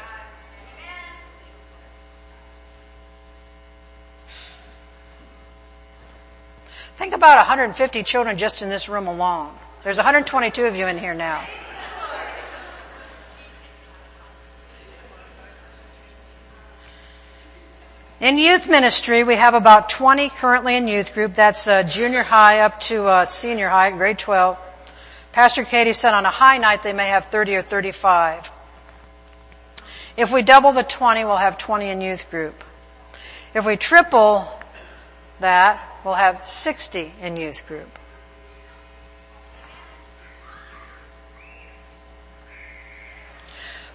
Think about 150 children just in this room alone. There's 122 of you in here now. In youth ministry, we have about 20 currently in youth group. That's uh, junior high up to uh, senior high, grade 12. Pastor Katie said on a high night they may have 30 or 35. If we double the 20, we'll have 20 in youth group. If we triple that, we'll have 60 in youth group.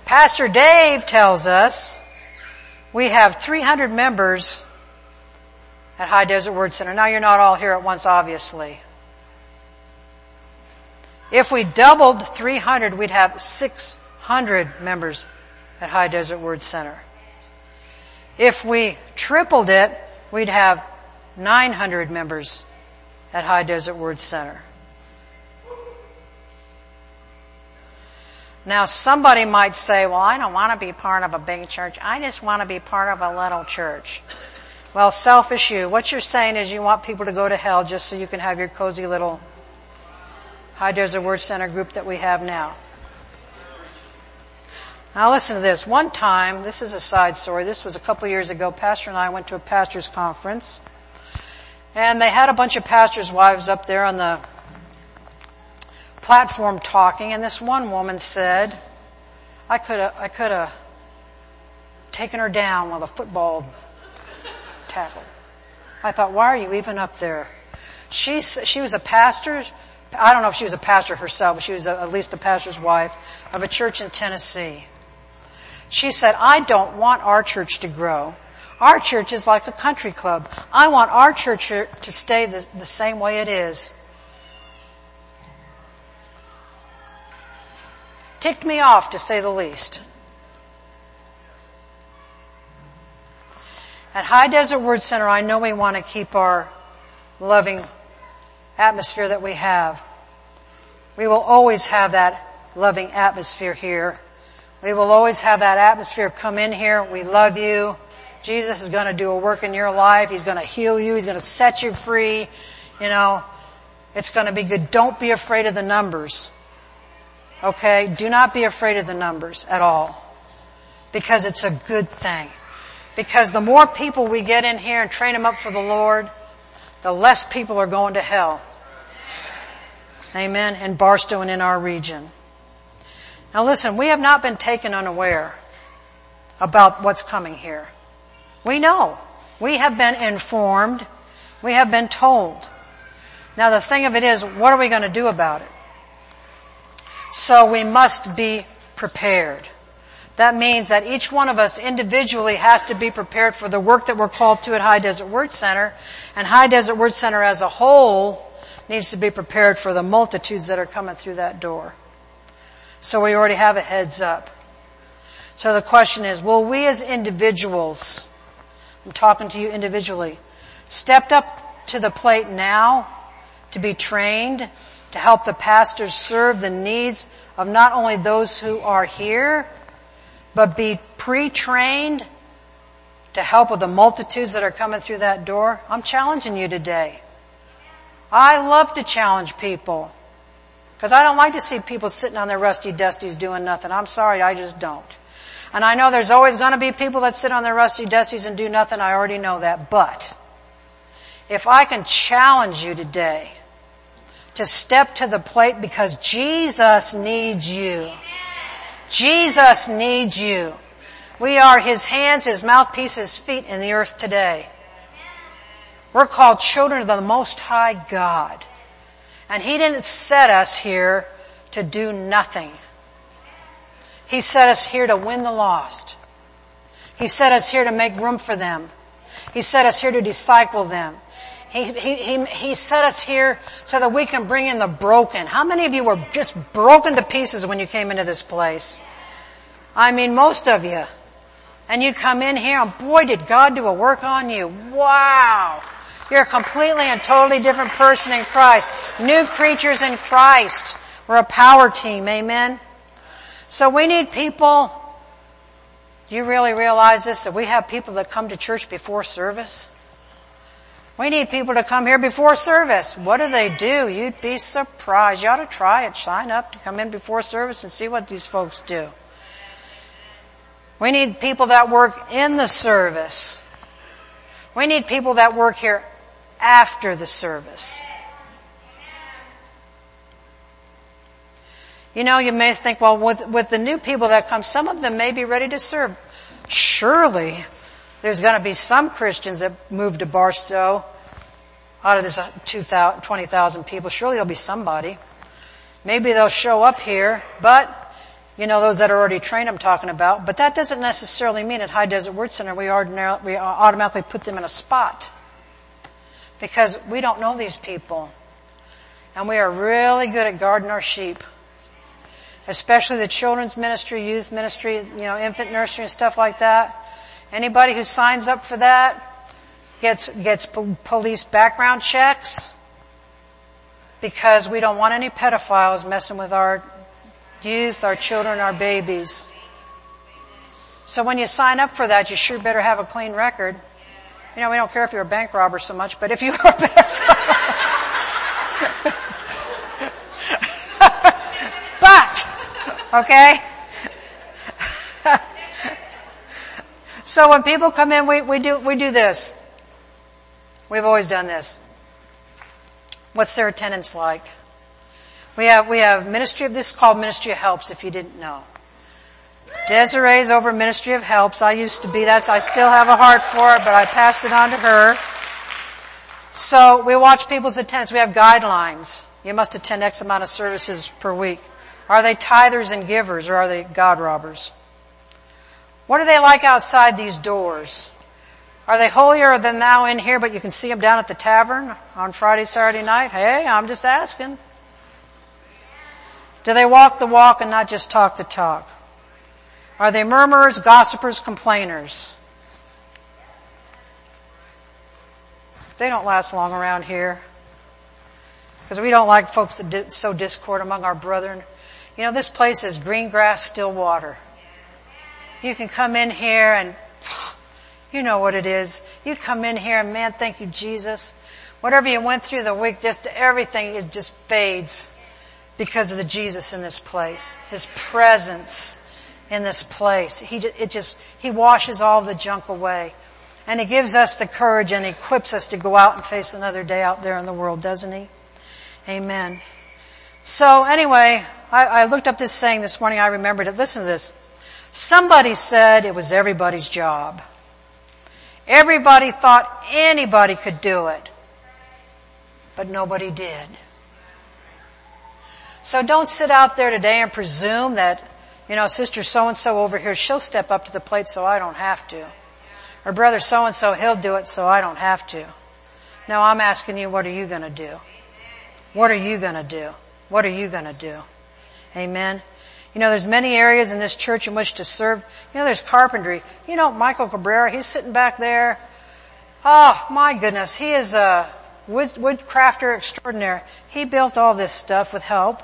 Pastor Dave tells us we have 300 members at High Desert Word Center. Now you're not all here at once, obviously. If we doubled 300, we'd have 600 members at High Desert Word Center. If we tripled it, we'd have 900 members at High Desert Word Center. Now somebody might say, well, I don't want to be part of a big church. I just want to be part of a little church. Well, selfish you. What you're saying is you want people to go to hell just so you can have your cozy little High Desert Word Center group that we have now. Now listen to this. One time, this is a side story. This was a couple years ago. Pastor and I went to a pastor's conference. And they had a bunch of pastors' wives up there on the platform talking, and this one woman said, I could have, I could have taken her down with a football tackle. I thought, why are you even up there? She, she was a pastor. I don't know if she was a pastor herself, but she was a, at least a pastor's wife of a church in Tennessee. She said, I don't want our church to grow. Our church is like a country club. I want our church to stay the, the same way it is. ticked me off to say the least. At High Desert Word Center, I know we want to keep our loving atmosphere that we have. We will always have that loving atmosphere here. We will always have that atmosphere come in here. We love you. Jesus is going to do a work in your life. He's going to heal you. He's going to set you free. You know, it's going to be good. Don't be afraid of the numbers. Okay? Do not be afraid of the numbers at all. Because it's a good thing. Because the more people we get in here and train them up for the Lord, the less people are going to hell. Amen. In Barstow and in our region. Now listen, we have not been taken unaware about what's coming here. We know. We have been informed. We have been told. Now the thing of it is, what are we going to do about it? So we must be prepared. That means that each one of us individually has to be prepared for the work that we're called to at High Desert Word Center. And High Desert Word Center as a whole needs to be prepared for the multitudes that are coming through that door. So we already have a heads up. So the question is, will we as individuals, I'm talking to you individually, stepped up to the plate now to be trained to help the pastors serve the needs of not only those who are here, but be pre-trained to help with the multitudes that are coming through that door. I'm challenging you today. I love to challenge people. Because I don't like to see people sitting on their rusty dusties doing nothing. I'm sorry, I just don't. And I know there's always going to be people that sit on their rusty dusties and do nothing. I already know that. But if I can challenge you today to step to the plate because Jesus needs you. Jesus needs you. We are His hands, His mouthpiece, His feet in the earth today. We're called children of the Most High God. And He didn't set us here to do nothing. He set us here to win the lost. He set us here to make room for them. He set us here to disciple them. He, he, he, he set us here so that we can bring in the broken. How many of you were just broken to pieces when you came into this place? I mean, most of you. And you come in here and boy did God do a work on you. Wow. You're a completely and totally different person in Christ. New creatures in Christ. We're a power team. Amen. So we need people. You really realize this? That we have people that come to church before service? We need people to come here before service. What do they do? You'd be surprised. You ought to try it. Sign up to come in before service and see what these folks do. We need people that work in the service. We need people that work here after the service. You know, you may think, well, with, with the new people that come, some of them may be ready to serve. Surely, there's going to be some Christians that move to Barstow out of this uh, 20,000 people. Surely there'll be somebody. Maybe they'll show up here, but, you know, those that are already trained I'm talking about, but that doesn't necessarily mean at High Desert Word Center we, ordinarily, we automatically put them in a spot. Because we don't know these people. And we are really good at guarding our sheep especially the children's ministry, youth ministry, you know, infant nursery and stuff like that. Anybody who signs up for that gets, gets police background checks because we don't want any pedophiles messing with our youth, our children, our babies. So when you sign up for that, you sure better have a clean record. You know, we don't care if you're a bank robber so much, but if you are a pedophile, Okay? so when people come in, we, we do, we do this. We've always done this. What's their attendance like? We have, we have ministry of this called ministry of helps if you didn't know. Desiree's over ministry of helps. I used to be that. I still have a heart for it, but I passed it on to her. So we watch people's attendance. We have guidelines. You must attend X amount of services per week. Are they tithers and givers or are they God robbers? What are they like outside these doors? Are they holier than thou in here, but you can see them down at the tavern on Friday, Saturday night? Hey, I'm just asking. Do they walk the walk and not just talk the talk? Are they murmurers, gossipers, complainers? They don't last long around here. Because we don't like folks that sow discord among our brethren. You know, this place is green grass, still water. You can come in here and you know what it is. You come in here and man, thank you Jesus. Whatever you went through the week, just everything is just fades because of the Jesus in this place. His presence in this place. He, it just, He washes all the junk away. And He gives us the courage and equips us to go out and face another day out there in the world, doesn't He? Amen. So anyway, I, I looked up this saying this morning. I remembered it. Listen to this. Somebody said it was everybody's job. Everybody thought anybody could do it. But nobody did. So don't sit out there today and presume that, you know, sister so and so over here, she'll step up to the plate so I don't have to. Or brother so and so, he'll do it so I don't have to. No, I'm asking you, what are you gonna do? What are you gonna do? What are you gonna do? Amen. You know, there's many areas in this church in which to serve. You know, there's carpentry. You know, Michael Cabrera, he's sitting back there. Oh, my goodness. He is a wood, woodcrafter extraordinaire. He built all this stuff with help.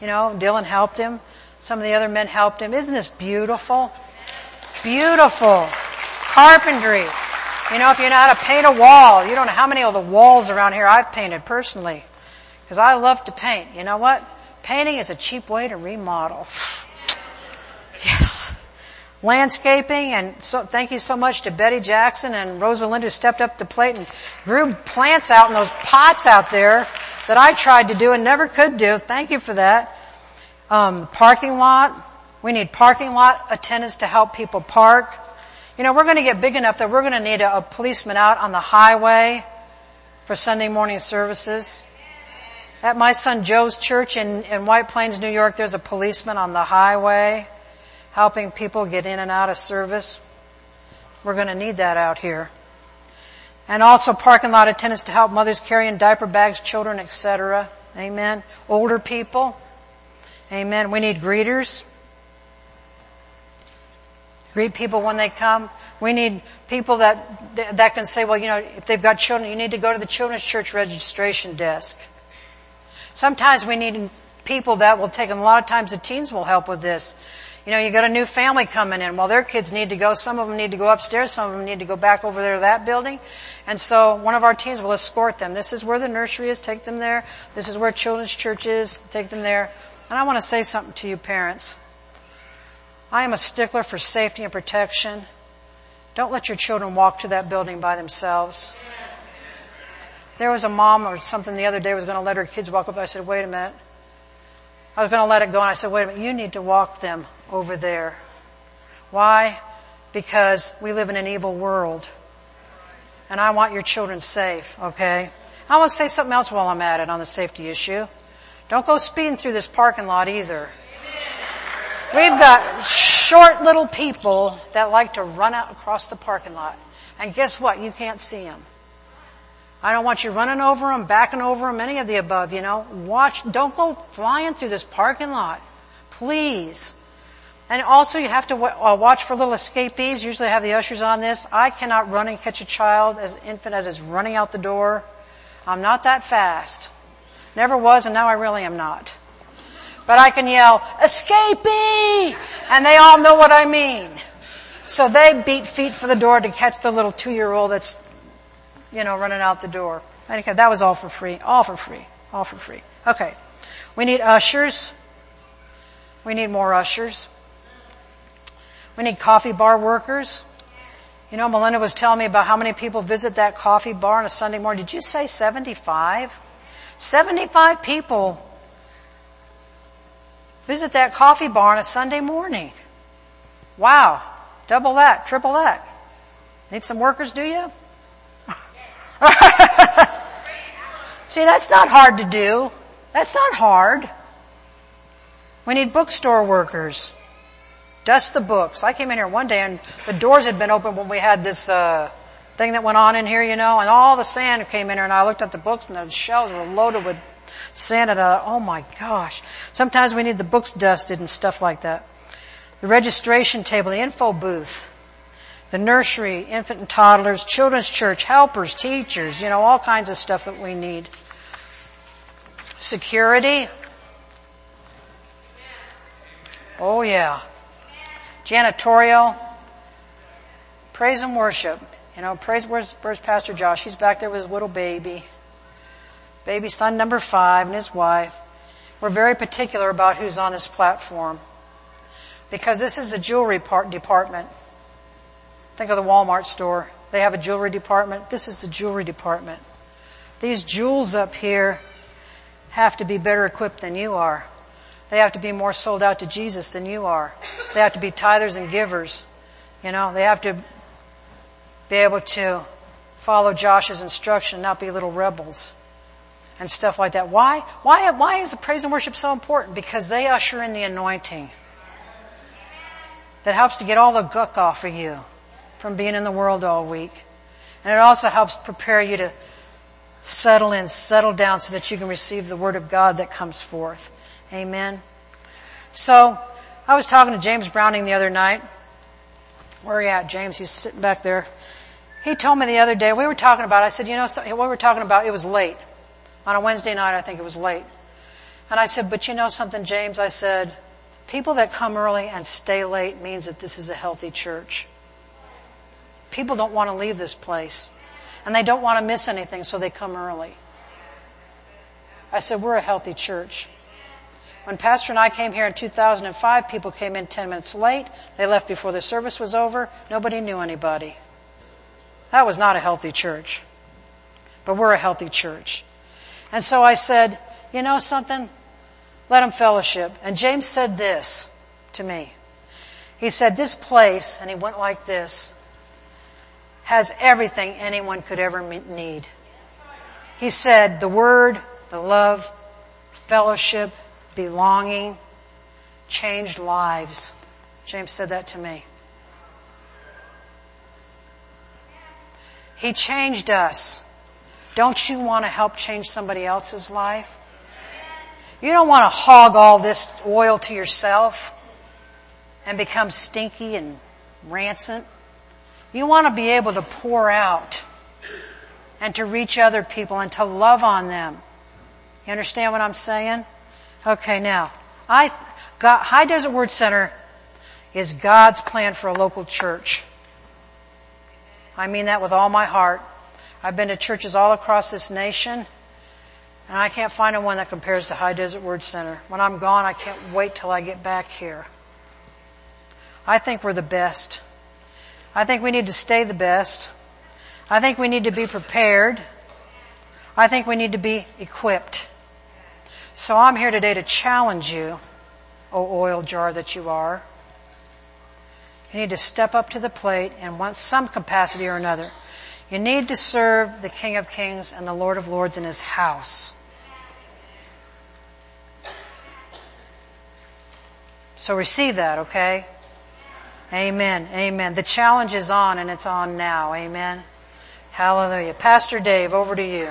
You know, Dylan helped him. Some of the other men helped him. Isn't this beautiful? Beautiful. Carpentry. You know, if you know how to paint a wall, you don't know how many of the walls around here I've painted personally. Because I love to paint. You know what? Painting is a cheap way to remodel. yes. Landscaping and so, thank you so much to Betty Jackson and Rosalind who stepped up to plate and grew plants out in those pots out there that I tried to do and never could do. Thank you for that. Um, parking lot. We need parking lot attendants to help people park. You know, we're going to get big enough that we're going to need a, a policeman out on the highway for Sunday morning services. At my son Joe's church in, in White Plains, New York, there's a policeman on the highway helping people get in and out of service. We're going to need that out here. And also parking lot attendants to help mothers carrying diaper bags, children, etc. Amen. Older people. Amen. We need greeters. Greet people when they come. We need people that, that can say, well, you know, if they've got children, you need to go to the children's church registration desk. Sometimes we need people that will take, and a lot of times the teens will help with this. You know, you got a new family coming in. Well, their kids need to go. Some of them need to go upstairs. Some of them need to go back over there to that building. And so one of our teens will escort them. This is where the nursery is. Take them there. This is where children's church is. Take them there. And I want to say something to you parents. I am a stickler for safety and protection. Don't let your children walk to that building by themselves. There was a mom or something the other day was going to let her kids walk up. I said, wait a minute. I was going to let it go and I said, wait a minute, you need to walk them over there. Why? Because we live in an evil world. And I want your children safe, okay? I want to say something else while I'm at it on the safety issue. Don't go speeding through this parking lot either. We've got short little people that like to run out across the parking lot. And guess what? You can't see them. I don't want you running over them, backing over them, any of the above, you know. Watch, don't go flying through this parking lot. Please. And also you have to uh, watch for little escapees. Usually I have the ushers on this. I cannot run and catch a child as infant as is running out the door. I'm not that fast. Never was and now I really am not. But I can yell, escapee! And they all know what I mean. So they beat feet for the door to catch the little two-year-old that's, you know, running out the door. Okay, that was all for free. All for free. All for free. Okay. We need ushers. We need more ushers. We need coffee bar workers. You know, Melinda was telling me about how many people visit that coffee bar on a Sunday morning. Did you say 75? 75 people visit that coffee bar on a Sunday morning. Wow. Double that, triple that. Need some workers, do you? See, that's not hard to do. That's not hard. We need bookstore workers. Dust the books. I came in here one day and the doors had been open when we had this, uh, thing that went on in here, you know, and all the sand came in here and I looked at the books and the shelves were loaded with sand and I thought, oh my gosh. Sometimes we need the books dusted and stuff like that. The registration table, the info booth, the nursery, infant and toddlers, children's church, helpers, teachers, you know, all kinds of stuff that we need. Security. Oh yeah. Janitorial. Praise and worship. You know, praise, where's, where's Pastor Josh? He's back there with his little baby. Baby son number five and his wife. We're very particular about who's on this platform. Because this is a jewelry part department. Think of the Walmart store. They have a jewelry department. This is the jewelry department. These jewels up here have to be better equipped than you are. They have to be more sold out to Jesus than you are. They have to be tithers and givers. You know, they have to be able to follow Josh's instruction, not be little rebels and stuff like that. Why? Why, why is the praise and worship so important? Because they usher in the anointing that helps to get all the guck off of you from being in the world all week. And it also helps prepare you to settle in, settle down so that you can receive the word of God that comes forth. Amen. So, I was talking to James Browning the other night. Where are you at, James? He's sitting back there. He told me the other day, we were talking about, I said, you know, what we were talking about, it was late. On a Wednesday night, I think it was late. And I said, but you know something, James? I said, people that come early and stay late means that this is a healthy church. People don't want to leave this place. And they don't want to miss anything, so they come early. I said, we're a healthy church. When Pastor and I came here in 2005, people came in 10 minutes late. They left before the service was over. Nobody knew anybody. That was not a healthy church. But we're a healthy church. And so I said, you know something? Let them fellowship. And James said this to me. He said, this place, and he went like this, has everything anyone could ever need. He said, the word, the love, fellowship, belonging, changed lives. James said that to me. He changed us. Don't you want to help change somebody else's life? You don't want to hog all this oil to yourself and become stinky and rancid. You want to be able to pour out and to reach other people and to love on them. You understand what I'm saying? Okay, now, I, God, High Desert Word Center is God's plan for a local church. I mean that with all my heart. I've been to churches all across this nation, and I can't find a one that compares to High Desert Word Center. When I'm gone, I can't wait till I get back here. I think we're the best. I think we need to stay the best. I think we need to be prepared. I think we need to be equipped. So I'm here today to challenge you, O oil jar that you are. You need to step up to the plate and want some capacity or another. You need to serve the King of Kings and the Lord of Lords in His house. So receive that, okay? Amen. Amen. The challenge is on and it's on now. Amen. Hallelujah. Pastor Dave, over to you.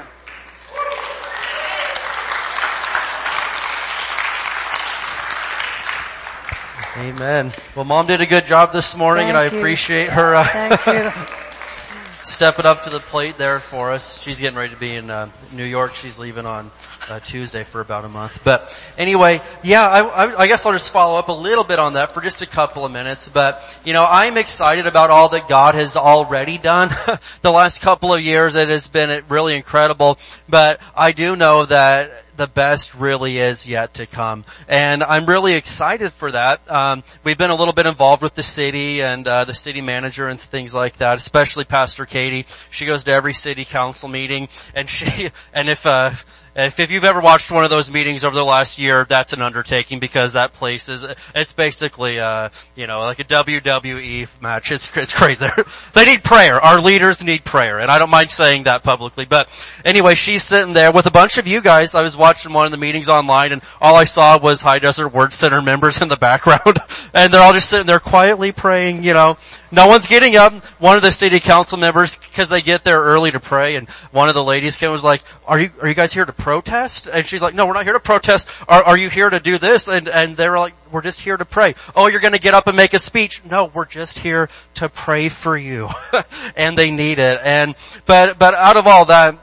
Amen. Well, mom did a good job this morning and I you. appreciate her uh, Thank you. stepping up to the plate there for us. She's getting ready to be in uh, New York. She's leaving on uh, Tuesday for about a month. But anyway, yeah, I, I, I guess I'll just follow up a little bit on that for just a couple of minutes. But you know, I'm excited about all that God has already done. the last couple of years, it has been really incredible. But I do know that the best really is yet to come. And I'm really excited for that. Um, we've been a little bit involved with the city and uh, the city manager and things like that, especially Pastor Katie. She goes to every city council meeting and she, and if, uh, if, if you've ever watched one of those meetings over the last year, that's an undertaking because that place is, it's basically, uh, you know, like a WWE match. It's, it's crazy. they need prayer. Our leaders need prayer. And I don't mind saying that publicly. But anyway, she's sitting there with a bunch of you guys. I was watching one of the meetings online and all I saw was High Desert Word Center members in the background. and they're all just sitting there quietly praying, you know, no one's getting up. One of the city council members, because they get there early to pray, and one of the ladies came and was like, "Are you are you guys here to protest?" And she's like, "No, we're not here to protest. Are are you here to do this?" And and they're like, "We're just here to pray." Oh, you're going to get up and make a speech? No, we're just here to pray for you, and they need it. And but but out of all that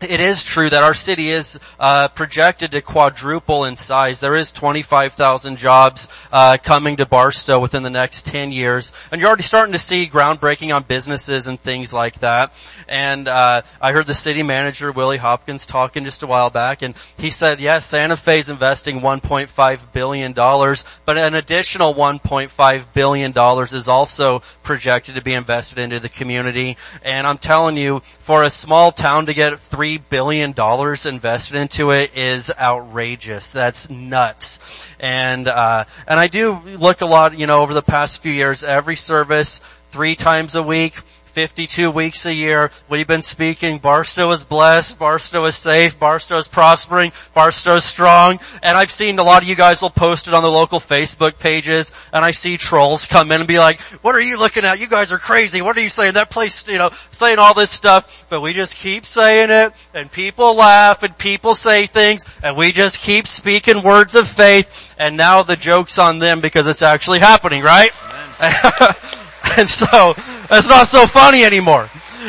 it is true that our city is uh, projected to quadruple in size. There is 25,000 jobs uh, coming to Barstow within the next 10 years, and you're already starting to see groundbreaking on businesses and things like that. And uh, I heard the city manager Willie Hopkins talking just a while back, and he said, "Yes, Santa Fe is investing 1.5 billion dollars, but an additional 1.5 billion dollars is also projected to be invested into the community." And I'm telling you, for a small town to get three three billion dollars invested into it is outrageous. That's nuts. And uh, and I do look a lot, you know, over the past few years, every service three times a week. 52 weeks a year. We've been speaking, Barstow is blessed, Barstow is safe, Barstow is prospering, Barstow is strong. And I've seen a lot of you guys will post it on the local Facebook pages, and I see trolls come in and be like, what are you looking at? You guys are crazy. What are you saying? That place, you know, saying all this stuff. But we just keep saying it, and people laugh, and people say things, and we just keep speaking words of faith, and now the joke's on them because it's actually happening, right? and so it's not so funny anymore.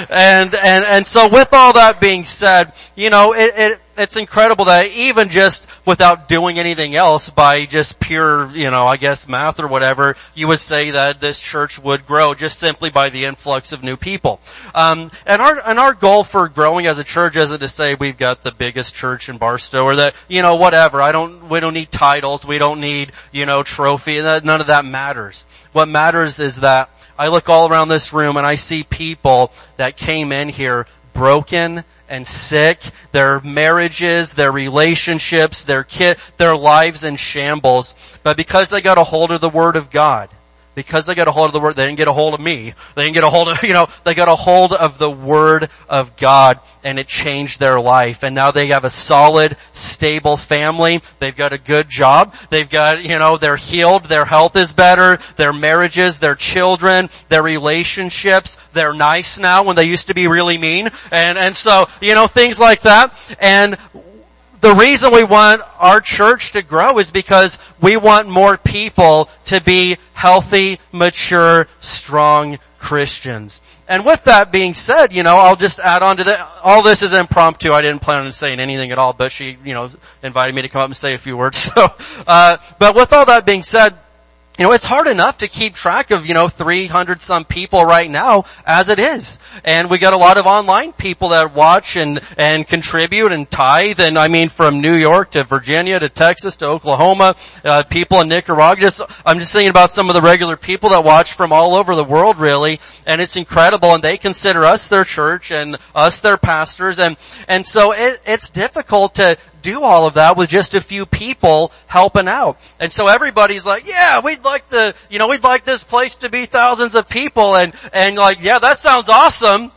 And and and so with all that being said, you know, it, it it's incredible that even just without doing anything else, by just pure, you know, I guess math or whatever, you would say that this church would grow just simply by the influx of new people. Um, and our and our goal for growing as a church isn't to say we've got the biggest church in Barstow or that you know whatever. I don't. We don't need titles. We don't need you know trophy. None of that matters. What matters is that I look all around this room and I see people that came in here broken and sick, their marriages, their relationships, their kid, their lives in shambles. But because they got a hold of the Word of God, because they got a hold of the word, they didn't get a hold of me. They didn't get a hold of, you know, they got a hold of the word of God and it changed their life. And now they have a solid, stable family. They've got a good job. They've got, you know, they're healed. Their health is better. Their marriages, their children, their relationships, they're nice now when they used to be really mean. And, and so, you know, things like that. And the reason we want our church to grow is because we want more people to be healthy, mature, strong Christians. And with that being said, you know, I'll just add on to that. All this is impromptu. I didn't plan on saying anything at all, but she, you know, invited me to come up and say a few words. So, uh, but with all that being said, you know, it's hard enough to keep track of, you know, 300 some people right now as it is. And we got a lot of online people that watch and, and contribute and tithe. And I mean, from New York to Virginia to Texas to Oklahoma, uh, people in Nicaragua. Just, I'm just thinking about some of the regular people that watch from all over the world really. And it's incredible. And they consider us their church and us their pastors. And, and so it, it's difficult to, do all of that with just a few people helping out. And so everybody's like, yeah, we'd like the, you know, we'd like this place to be thousands of people and, and like, yeah, that sounds awesome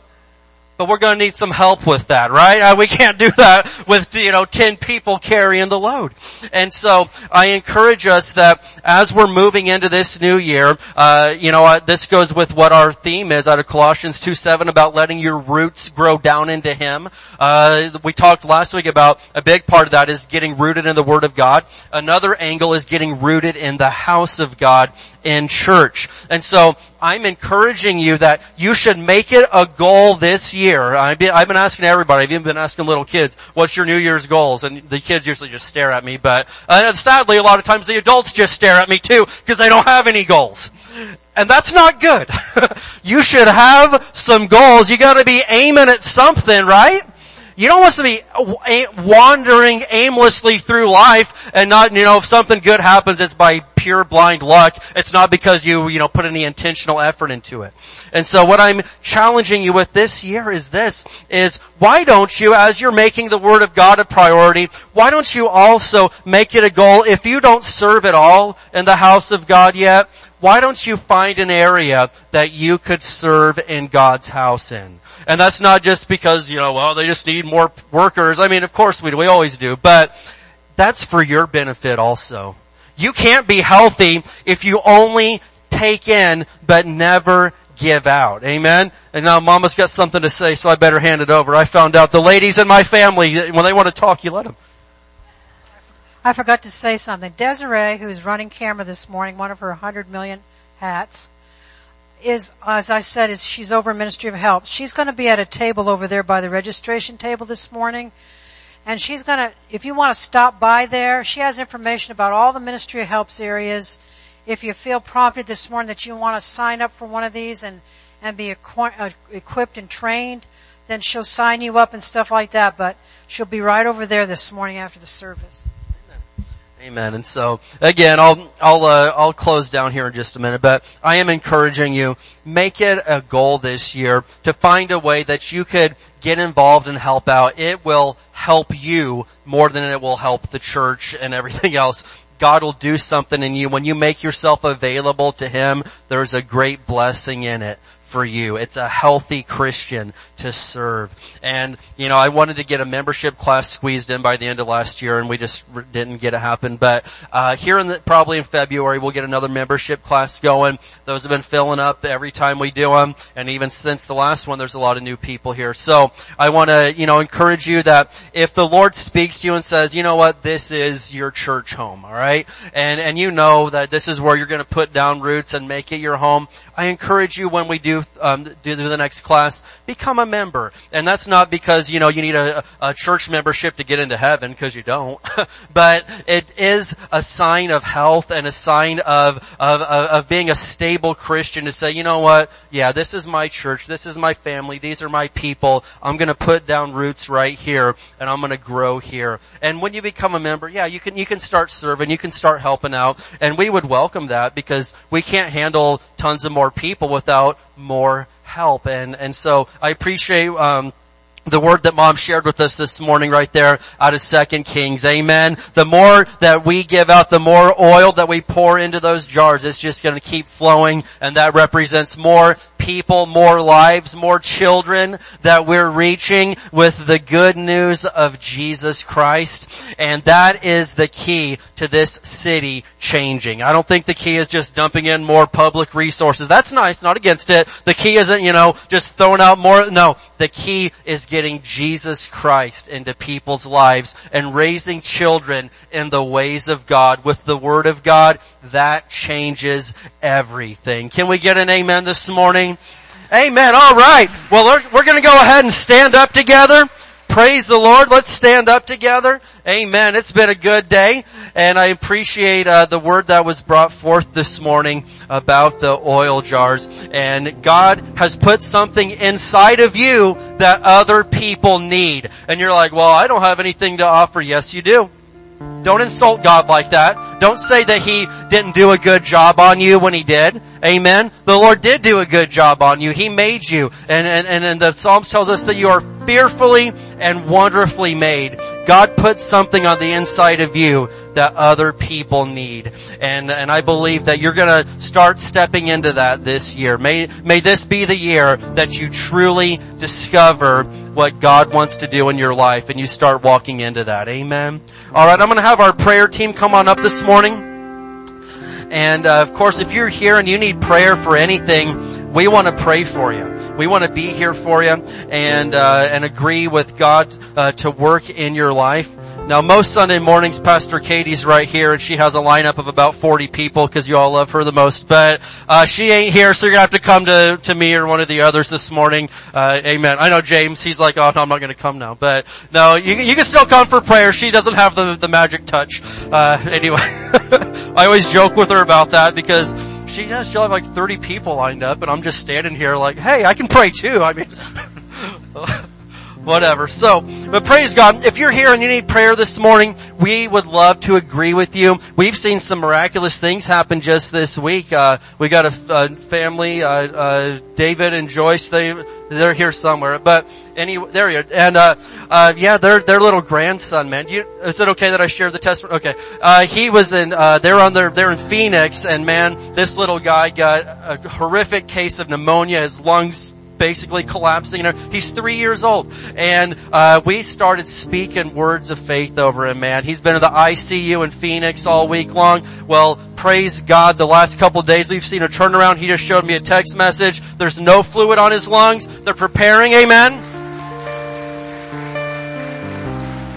but we're going to need some help with that, right? Uh, we can't do that with, you know, 10 people carrying the load. And so I encourage us that as we're moving into this new year, uh, you know, uh, this goes with what our theme is out of Colossians 2.7 about letting your roots grow down into Him. Uh, we talked last week about a big part of that is getting rooted in the Word of God. Another angle is getting rooted in the house of God in church. And so I'm encouraging you that you should make it a goal this year. I've been, I've been asking everybody, I've even been asking little kids, what's your New Year's goals? And the kids usually just stare at me, but sadly a lot of times the adults just stare at me too, because they don't have any goals. And that's not good. you should have some goals. You gotta be aiming at something, right? You don't want to be wandering aimlessly through life and not, you know, if something good happens, it's by pure blind luck. It's not because you, you know, put any intentional effort into it. And so what I'm challenging you with this year is this, is why don't you, as you're making the Word of God a priority, why don't you also make it a goal, if you don't serve at all in the house of God yet, why don't you find an area that you could serve in God's house in? And that's not just because, you know, well, they just need more workers. I mean, of course we. We always do. But that's for your benefit also. You can't be healthy if you only take in but never give out. Amen? And now mama's got something to say, so I better hand it over. I found out the ladies in my family, when they want to talk, you let them. I forgot to say something. Desiree, who's running camera this morning, one of her 100 million hats, is, as I said, is she's over Ministry of Helps. She's going to be at a table over there by the registration table this morning. And she's going to, if you want to stop by there, she has information about all the Ministry of Help's areas. If you feel prompted this morning that you want to sign up for one of these and, and be equi- uh, equipped and trained, then she'll sign you up and stuff like that. But she'll be right over there this morning after the service. Amen. And so again, I'll I'll uh, I'll close down here in just a minute, but I am encouraging you make it a goal this year to find a way that you could get involved and help out. It will help you more than it will help the church and everything else. God will do something in you when you make yourself available to Him. There's a great blessing in it for you. It's a healthy Christian to serve. And, you know, I wanted to get a membership class squeezed in by the end of last year and we just didn't get it happen. But, uh, here in the, probably in February we'll get another membership class going. Those have been filling up every time we do them. And even since the last one, there's a lot of new people here. So I want to, you know, encourage you that if the Lord speaks to you and says, you know what, this is your church home, alright? And, and you know that this is where you're going to put down roots and make it your home. I encourage you when we do um, do the next class, become a member. And that's not because, you know, you need a, a church membership to get into heaven, because you don't. but it is a sign of health and a sign of, of, of, of being a stable Christian to say, you know what, yeah, this is my church, this is my family, these are my people, I'm gonna put down roots right here, and I'm gonna grow here. And when you become a member, yeah, you can, you can start serving, you can start helping out, and we would welcome that because we can't handle tons of more people without more help. And, and so I appreciate, um, the word that mom shared with us this morning right there out of second kings amen the more that we give out the more oil that we pour into those jars it's just going to keep flowing and that represents more people, more lives, more children that we're reaching with the good news of Jesus Christ. And that is the key to this city changing. I don't think the key is just dumping in more public resources. That's nice, not against it. The key isn't, you know, just throwing out more. No, the key is getting Jesus Christ into people's lives and raising children in the ways of God with the Word of God. That changes everything. Can we get an amen this morning? Amen. All right. Well, we're, we're going to go ahead and stand up together. Praise the Lord. Let's stand up together. Amen. It's been a good day and I appreciate uh, the word that was brought forth this morning about the oil jars and God has put something inside of you that other people need. And you're like, well, I don't have anything to offer. Yes, you do. Don't insult God like that. Don't say that He didn't do a good job on you when He did. Amen. The Lord did do a good job on you. He made you. And, and, and the Psalms tells us that you are fearfully and wonderfully made. God put something on the inside of you that other people need. And, and I believe that you're gonna start stepping into that this year. May, may this be the year that you truly discover what God wants to do in your life and you start walking into that. Amen. Alright, I'm gonna have our prayer team come on up this morning. And uh, of course, if you're here and you need prayer for anything, we want to pray for you. We want to be here for you and uh, and agree with God uh, to work in your life. Now, most Sunday mornings, Pastor Katie's right here, and she has a lineup of about 40 people because you all love her the most. But uh, she ain't here, so you're gonna have to come to to me or one of the others this morning. Uh, amen. I know James; he's like, "Oh no, I'm not to come now." But no, you you can still come for prayer. She doesn't have the the magic touch. Uh, anyway, I always joke with her about that because she has she'll have like 30 people lined up, and I'm just standing here like, "Hey, I can pray too." I mean. whatever. So, but praise God. If you're here and you need prayer this morning, we would love to agree with you. We've seen some miraculous things happen just this week. Uh, we got a, a family, uh, uh, David and Joyce. They they're here somewhere. But any there you are. And uh, uh, yeah, their their little grandson, man. You, is it okay that I share the testimony? Okay. Uh, he was in. Uh, they're on their. They're in Phoenix, and man, this little guy got a horrific case of pneumonia. His lungs basically collapsing. He's three years old. And uh, we started speaking words of faith over him, man. He's been in the ICU in Phoenix all week long. Well, praise God, the last couple days we've seen a turnaround. He just showed me a text message. There's no fluid on his lungs. They're preparing, amen?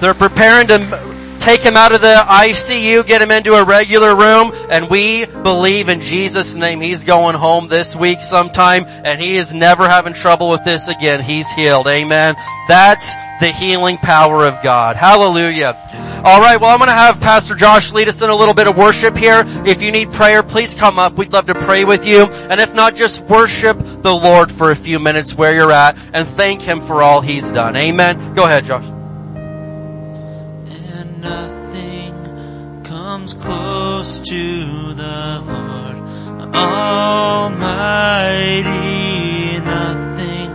They're preparing to take him out of the ICU, get him into a regular room, and we believe in Jesus' name he's going home this week sometime, and he is never having trouble with this again. He's healed. Amen. That's the healing power of God. Hallelujah. Alright, well I'm gonna have Pastor Josh lead us in a little bit of worship here. If you need prayer, please come up. We'd love to pray with you. And if not, just worship the Lord for a few minutes where you're at and thank Him for all He's done. Amen. Go ahead, Josh. Nothing comes close to the Lord Almighty. Nothing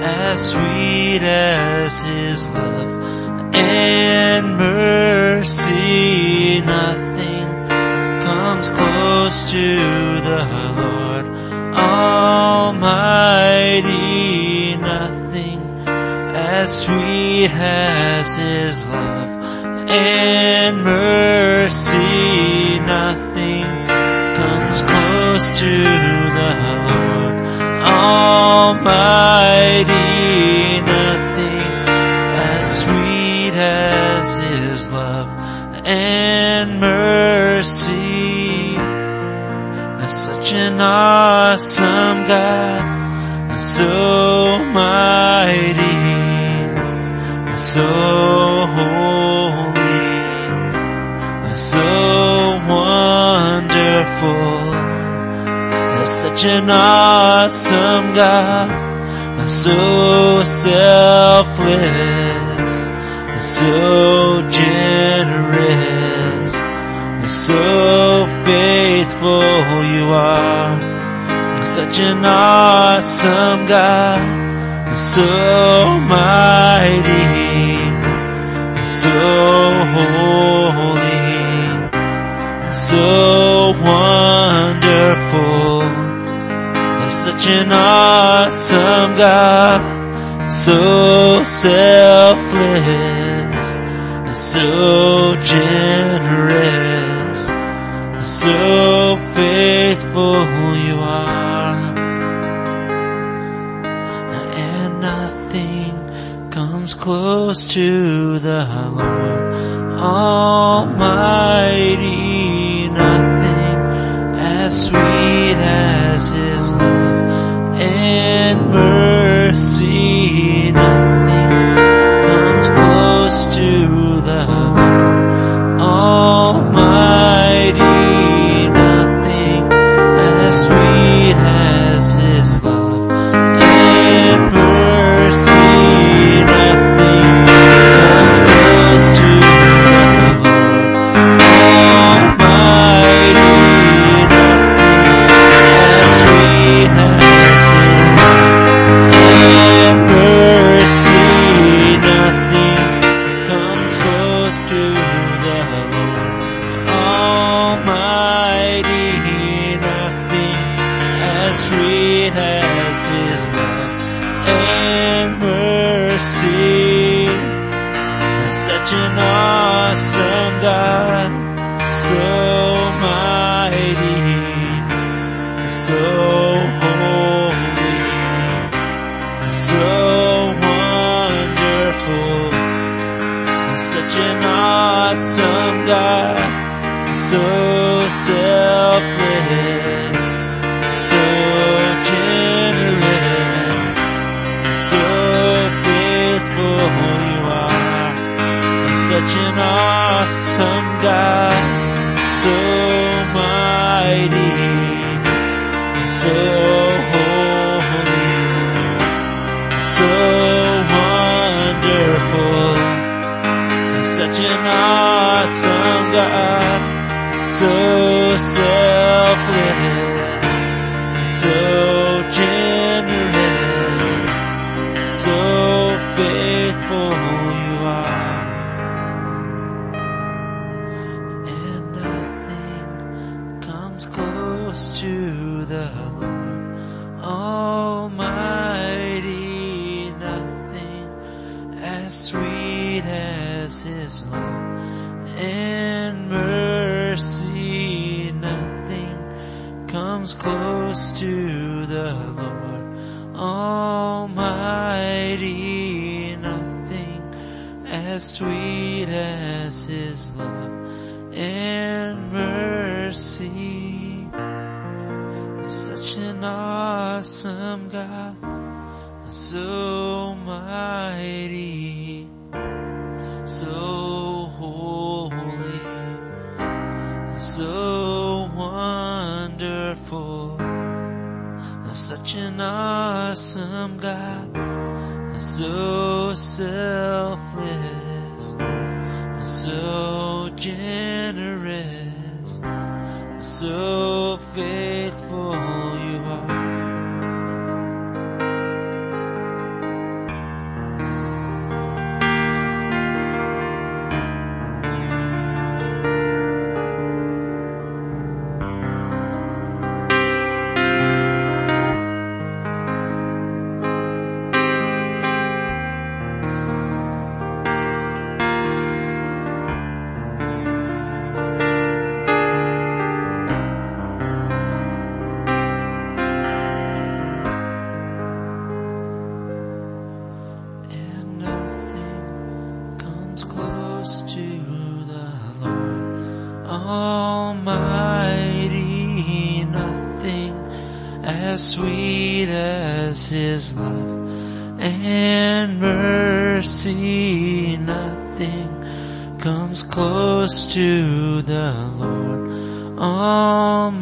as sweet as His love and mercy. Nothing comes close to the Lord Almighty. Nothing as sweet as His love and mercy. Nothing comes close to the Lord Almighty. Nothing as sweet as His love and mercy. Such an awesome God, so mighty, so holy, so wonderful. That's such an awesome God, so selfless, so generous, so faithful you are. Such an awesome God, so mighty, so holy, so wonderful. Such an awesome God, so selfless, and so generous, and so faithful you are. And nothing comes close to the Lord Almighty. Nothing as sweet as His love and mercy. Nothing wonderful. Such an awesome God, so selfless, so generous, so faithful Almighty, nothing as sweet as His love and mercy, nothing comes close to the Lord Almighty,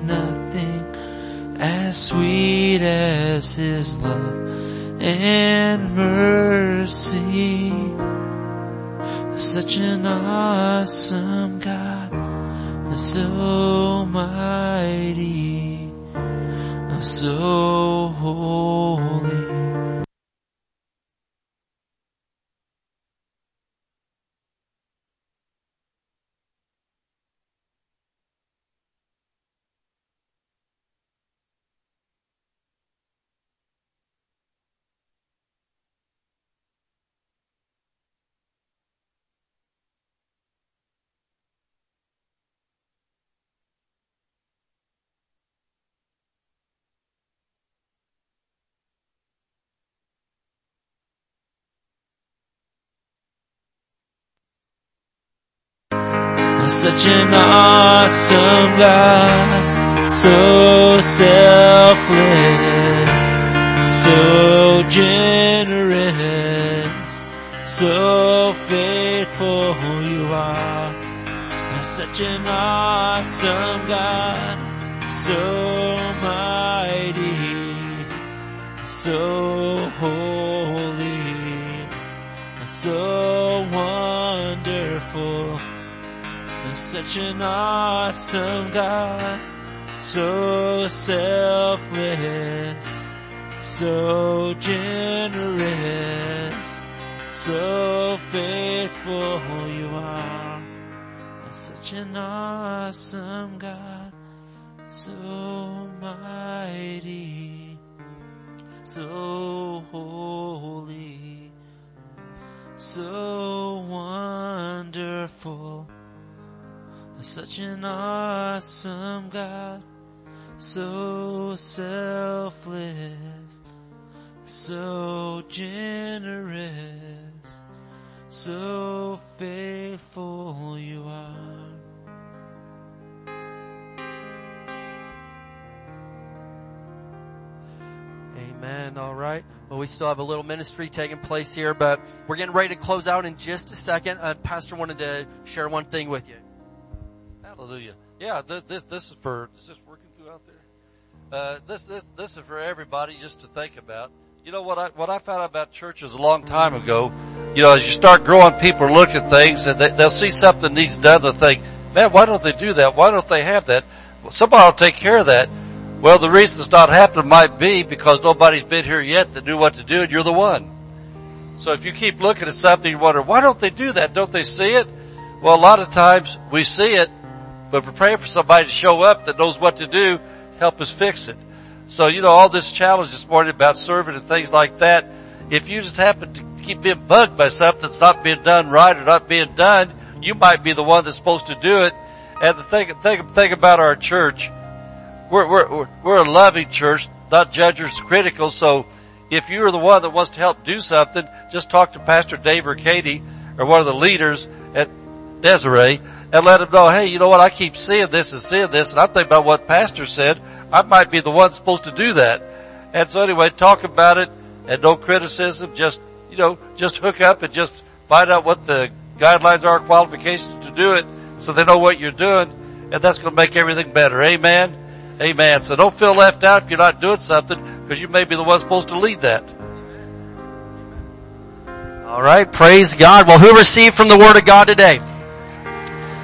nothing as sweet as His love and mercy. Such an awesome God, so mighty, so holy. Such an awesome God, so selfless, so generous, so faithful who you are. Such an awesome God, so mighty, so Such an awesome God, so selfless, so generous, so faithful you are. Such an awesome God, so mighty, so holy, so wonderful. Such an awesome God, so selfless, so generous, so faithful you are. Amen. All right. Well, we still have a little ministry taking place here, but we're getting ready to close out in just a second. Uh, Pastor wanted to share one thing with you. Hallelujah. Yeah, this, this, this is for, is this working through out there? Uh, this, this, this is for everybody just to think about. You know what I, what I found out about churches a long time ago, you know, as you start growing, people look at things and they, they'll see something needs done, they'll think, man, why don't they do that? Why don't they have that? Well, somebody will take care of that. Well, the reason it's not happening might be because nobody's been here yet that knew what to do and you're the one. So if you keep looking at something, you wonder, why don't they do that? Don't they see it? Well, a lot of times we see it, but we're praying for somebody to show up that knows what to do, help us fix it. So, you know, all this challenge this morning about serving and things like that, if you just happen to keep being bugged by something that's not being done right or not being done, you might be the one that's supposed to do it. And the thing, thing, thing about our church, we're, we're, we're a loving church, not judgers, critical. So if you're the one that wants to help do something, just talk to Pastor Dave or Katie or one of the leaders at Desiree and let them know, hey, you know what, I keep seeing this and seeing this and I'm thinking about what Pastor said. I might be the one supposed to do that. And so anyway, talk about it and no criticism, just, you know, just hook up and just find out what the guidelines are, qualifications to do it so they know what you're doing and that's going to make everything better. Amen. Amen. So don't feel left out if you're not doing something because you may be the one supposed to lead that. All right. Praise God. Well, who received from the Word of God today?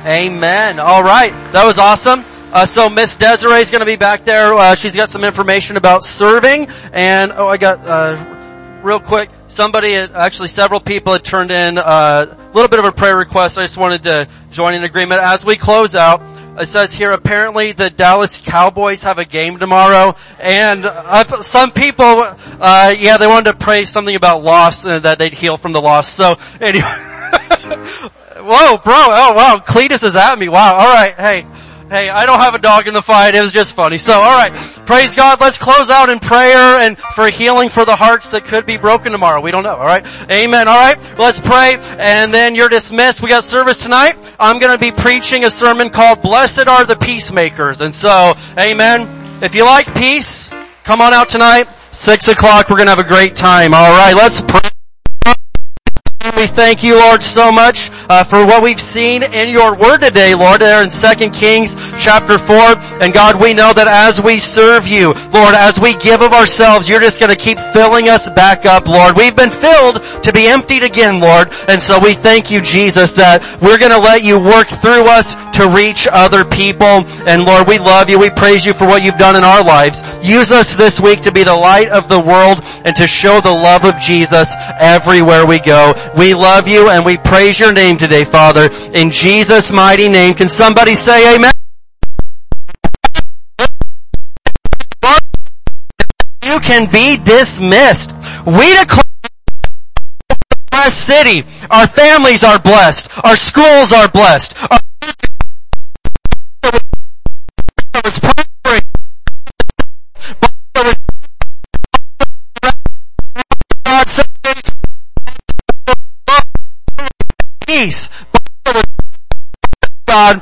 Amen. All right. That was awesome. Uh, so Miss Desiree is going to be back there. Uh, she's got some information about serving, and oh, I got uh, real quick. Somebody, had, actually, several people had turned in uh, a little bit of a prayer request. I just wanted to join in agreement as we close out. It says here, apparently the Dallas Cowboys have a game tomorrow, and uh, some people, uh, yeah, they wanted to pray something about loss and that they'd heal from the loss. So anyway, whoa, bro, oh wow, Cletus is at me. Wow, all right, hey. Hey, I don't have a dog in the fight. It was just funny. So, alright. Praise God. Let's close out in prayer and for healing for the hearts that could be broken tomorrow. We don't know. Alright. Amen. Alright. Let's pray and then you're dismissed. We got service tonight. I'm gonna be preaching a sermon called Blessed are the Peacemakers. And so, amen. If you like peace, come on out tonight. Six o'clock. We're gonna have a great time. Alright. Let's pray. We thank you, Lord, so much uh, for what we've seen in your word today, Lord, there in 2 Kings chapter 4. And God, we know that as we serve you, Lord, as we give of ourselves, you're just going to keep filling us back up, Lord. We've been filled to be emptied again, Lord. And so we thank you, Jesus, that we're going to let you work through us to reach other people. And Lord, we love you. We praise you for what you've done in our lives. Use us this week to be the light of the world and to show the love of Jesus everywhere we go. We love you and we praise your name today, Father. In Jesus' mighty name, can somebody say amen? You can be dismissed. We declare our city. Our families are blessed. Our schools are blessed. Our peace. God,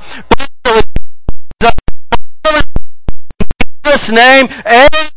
name, amen.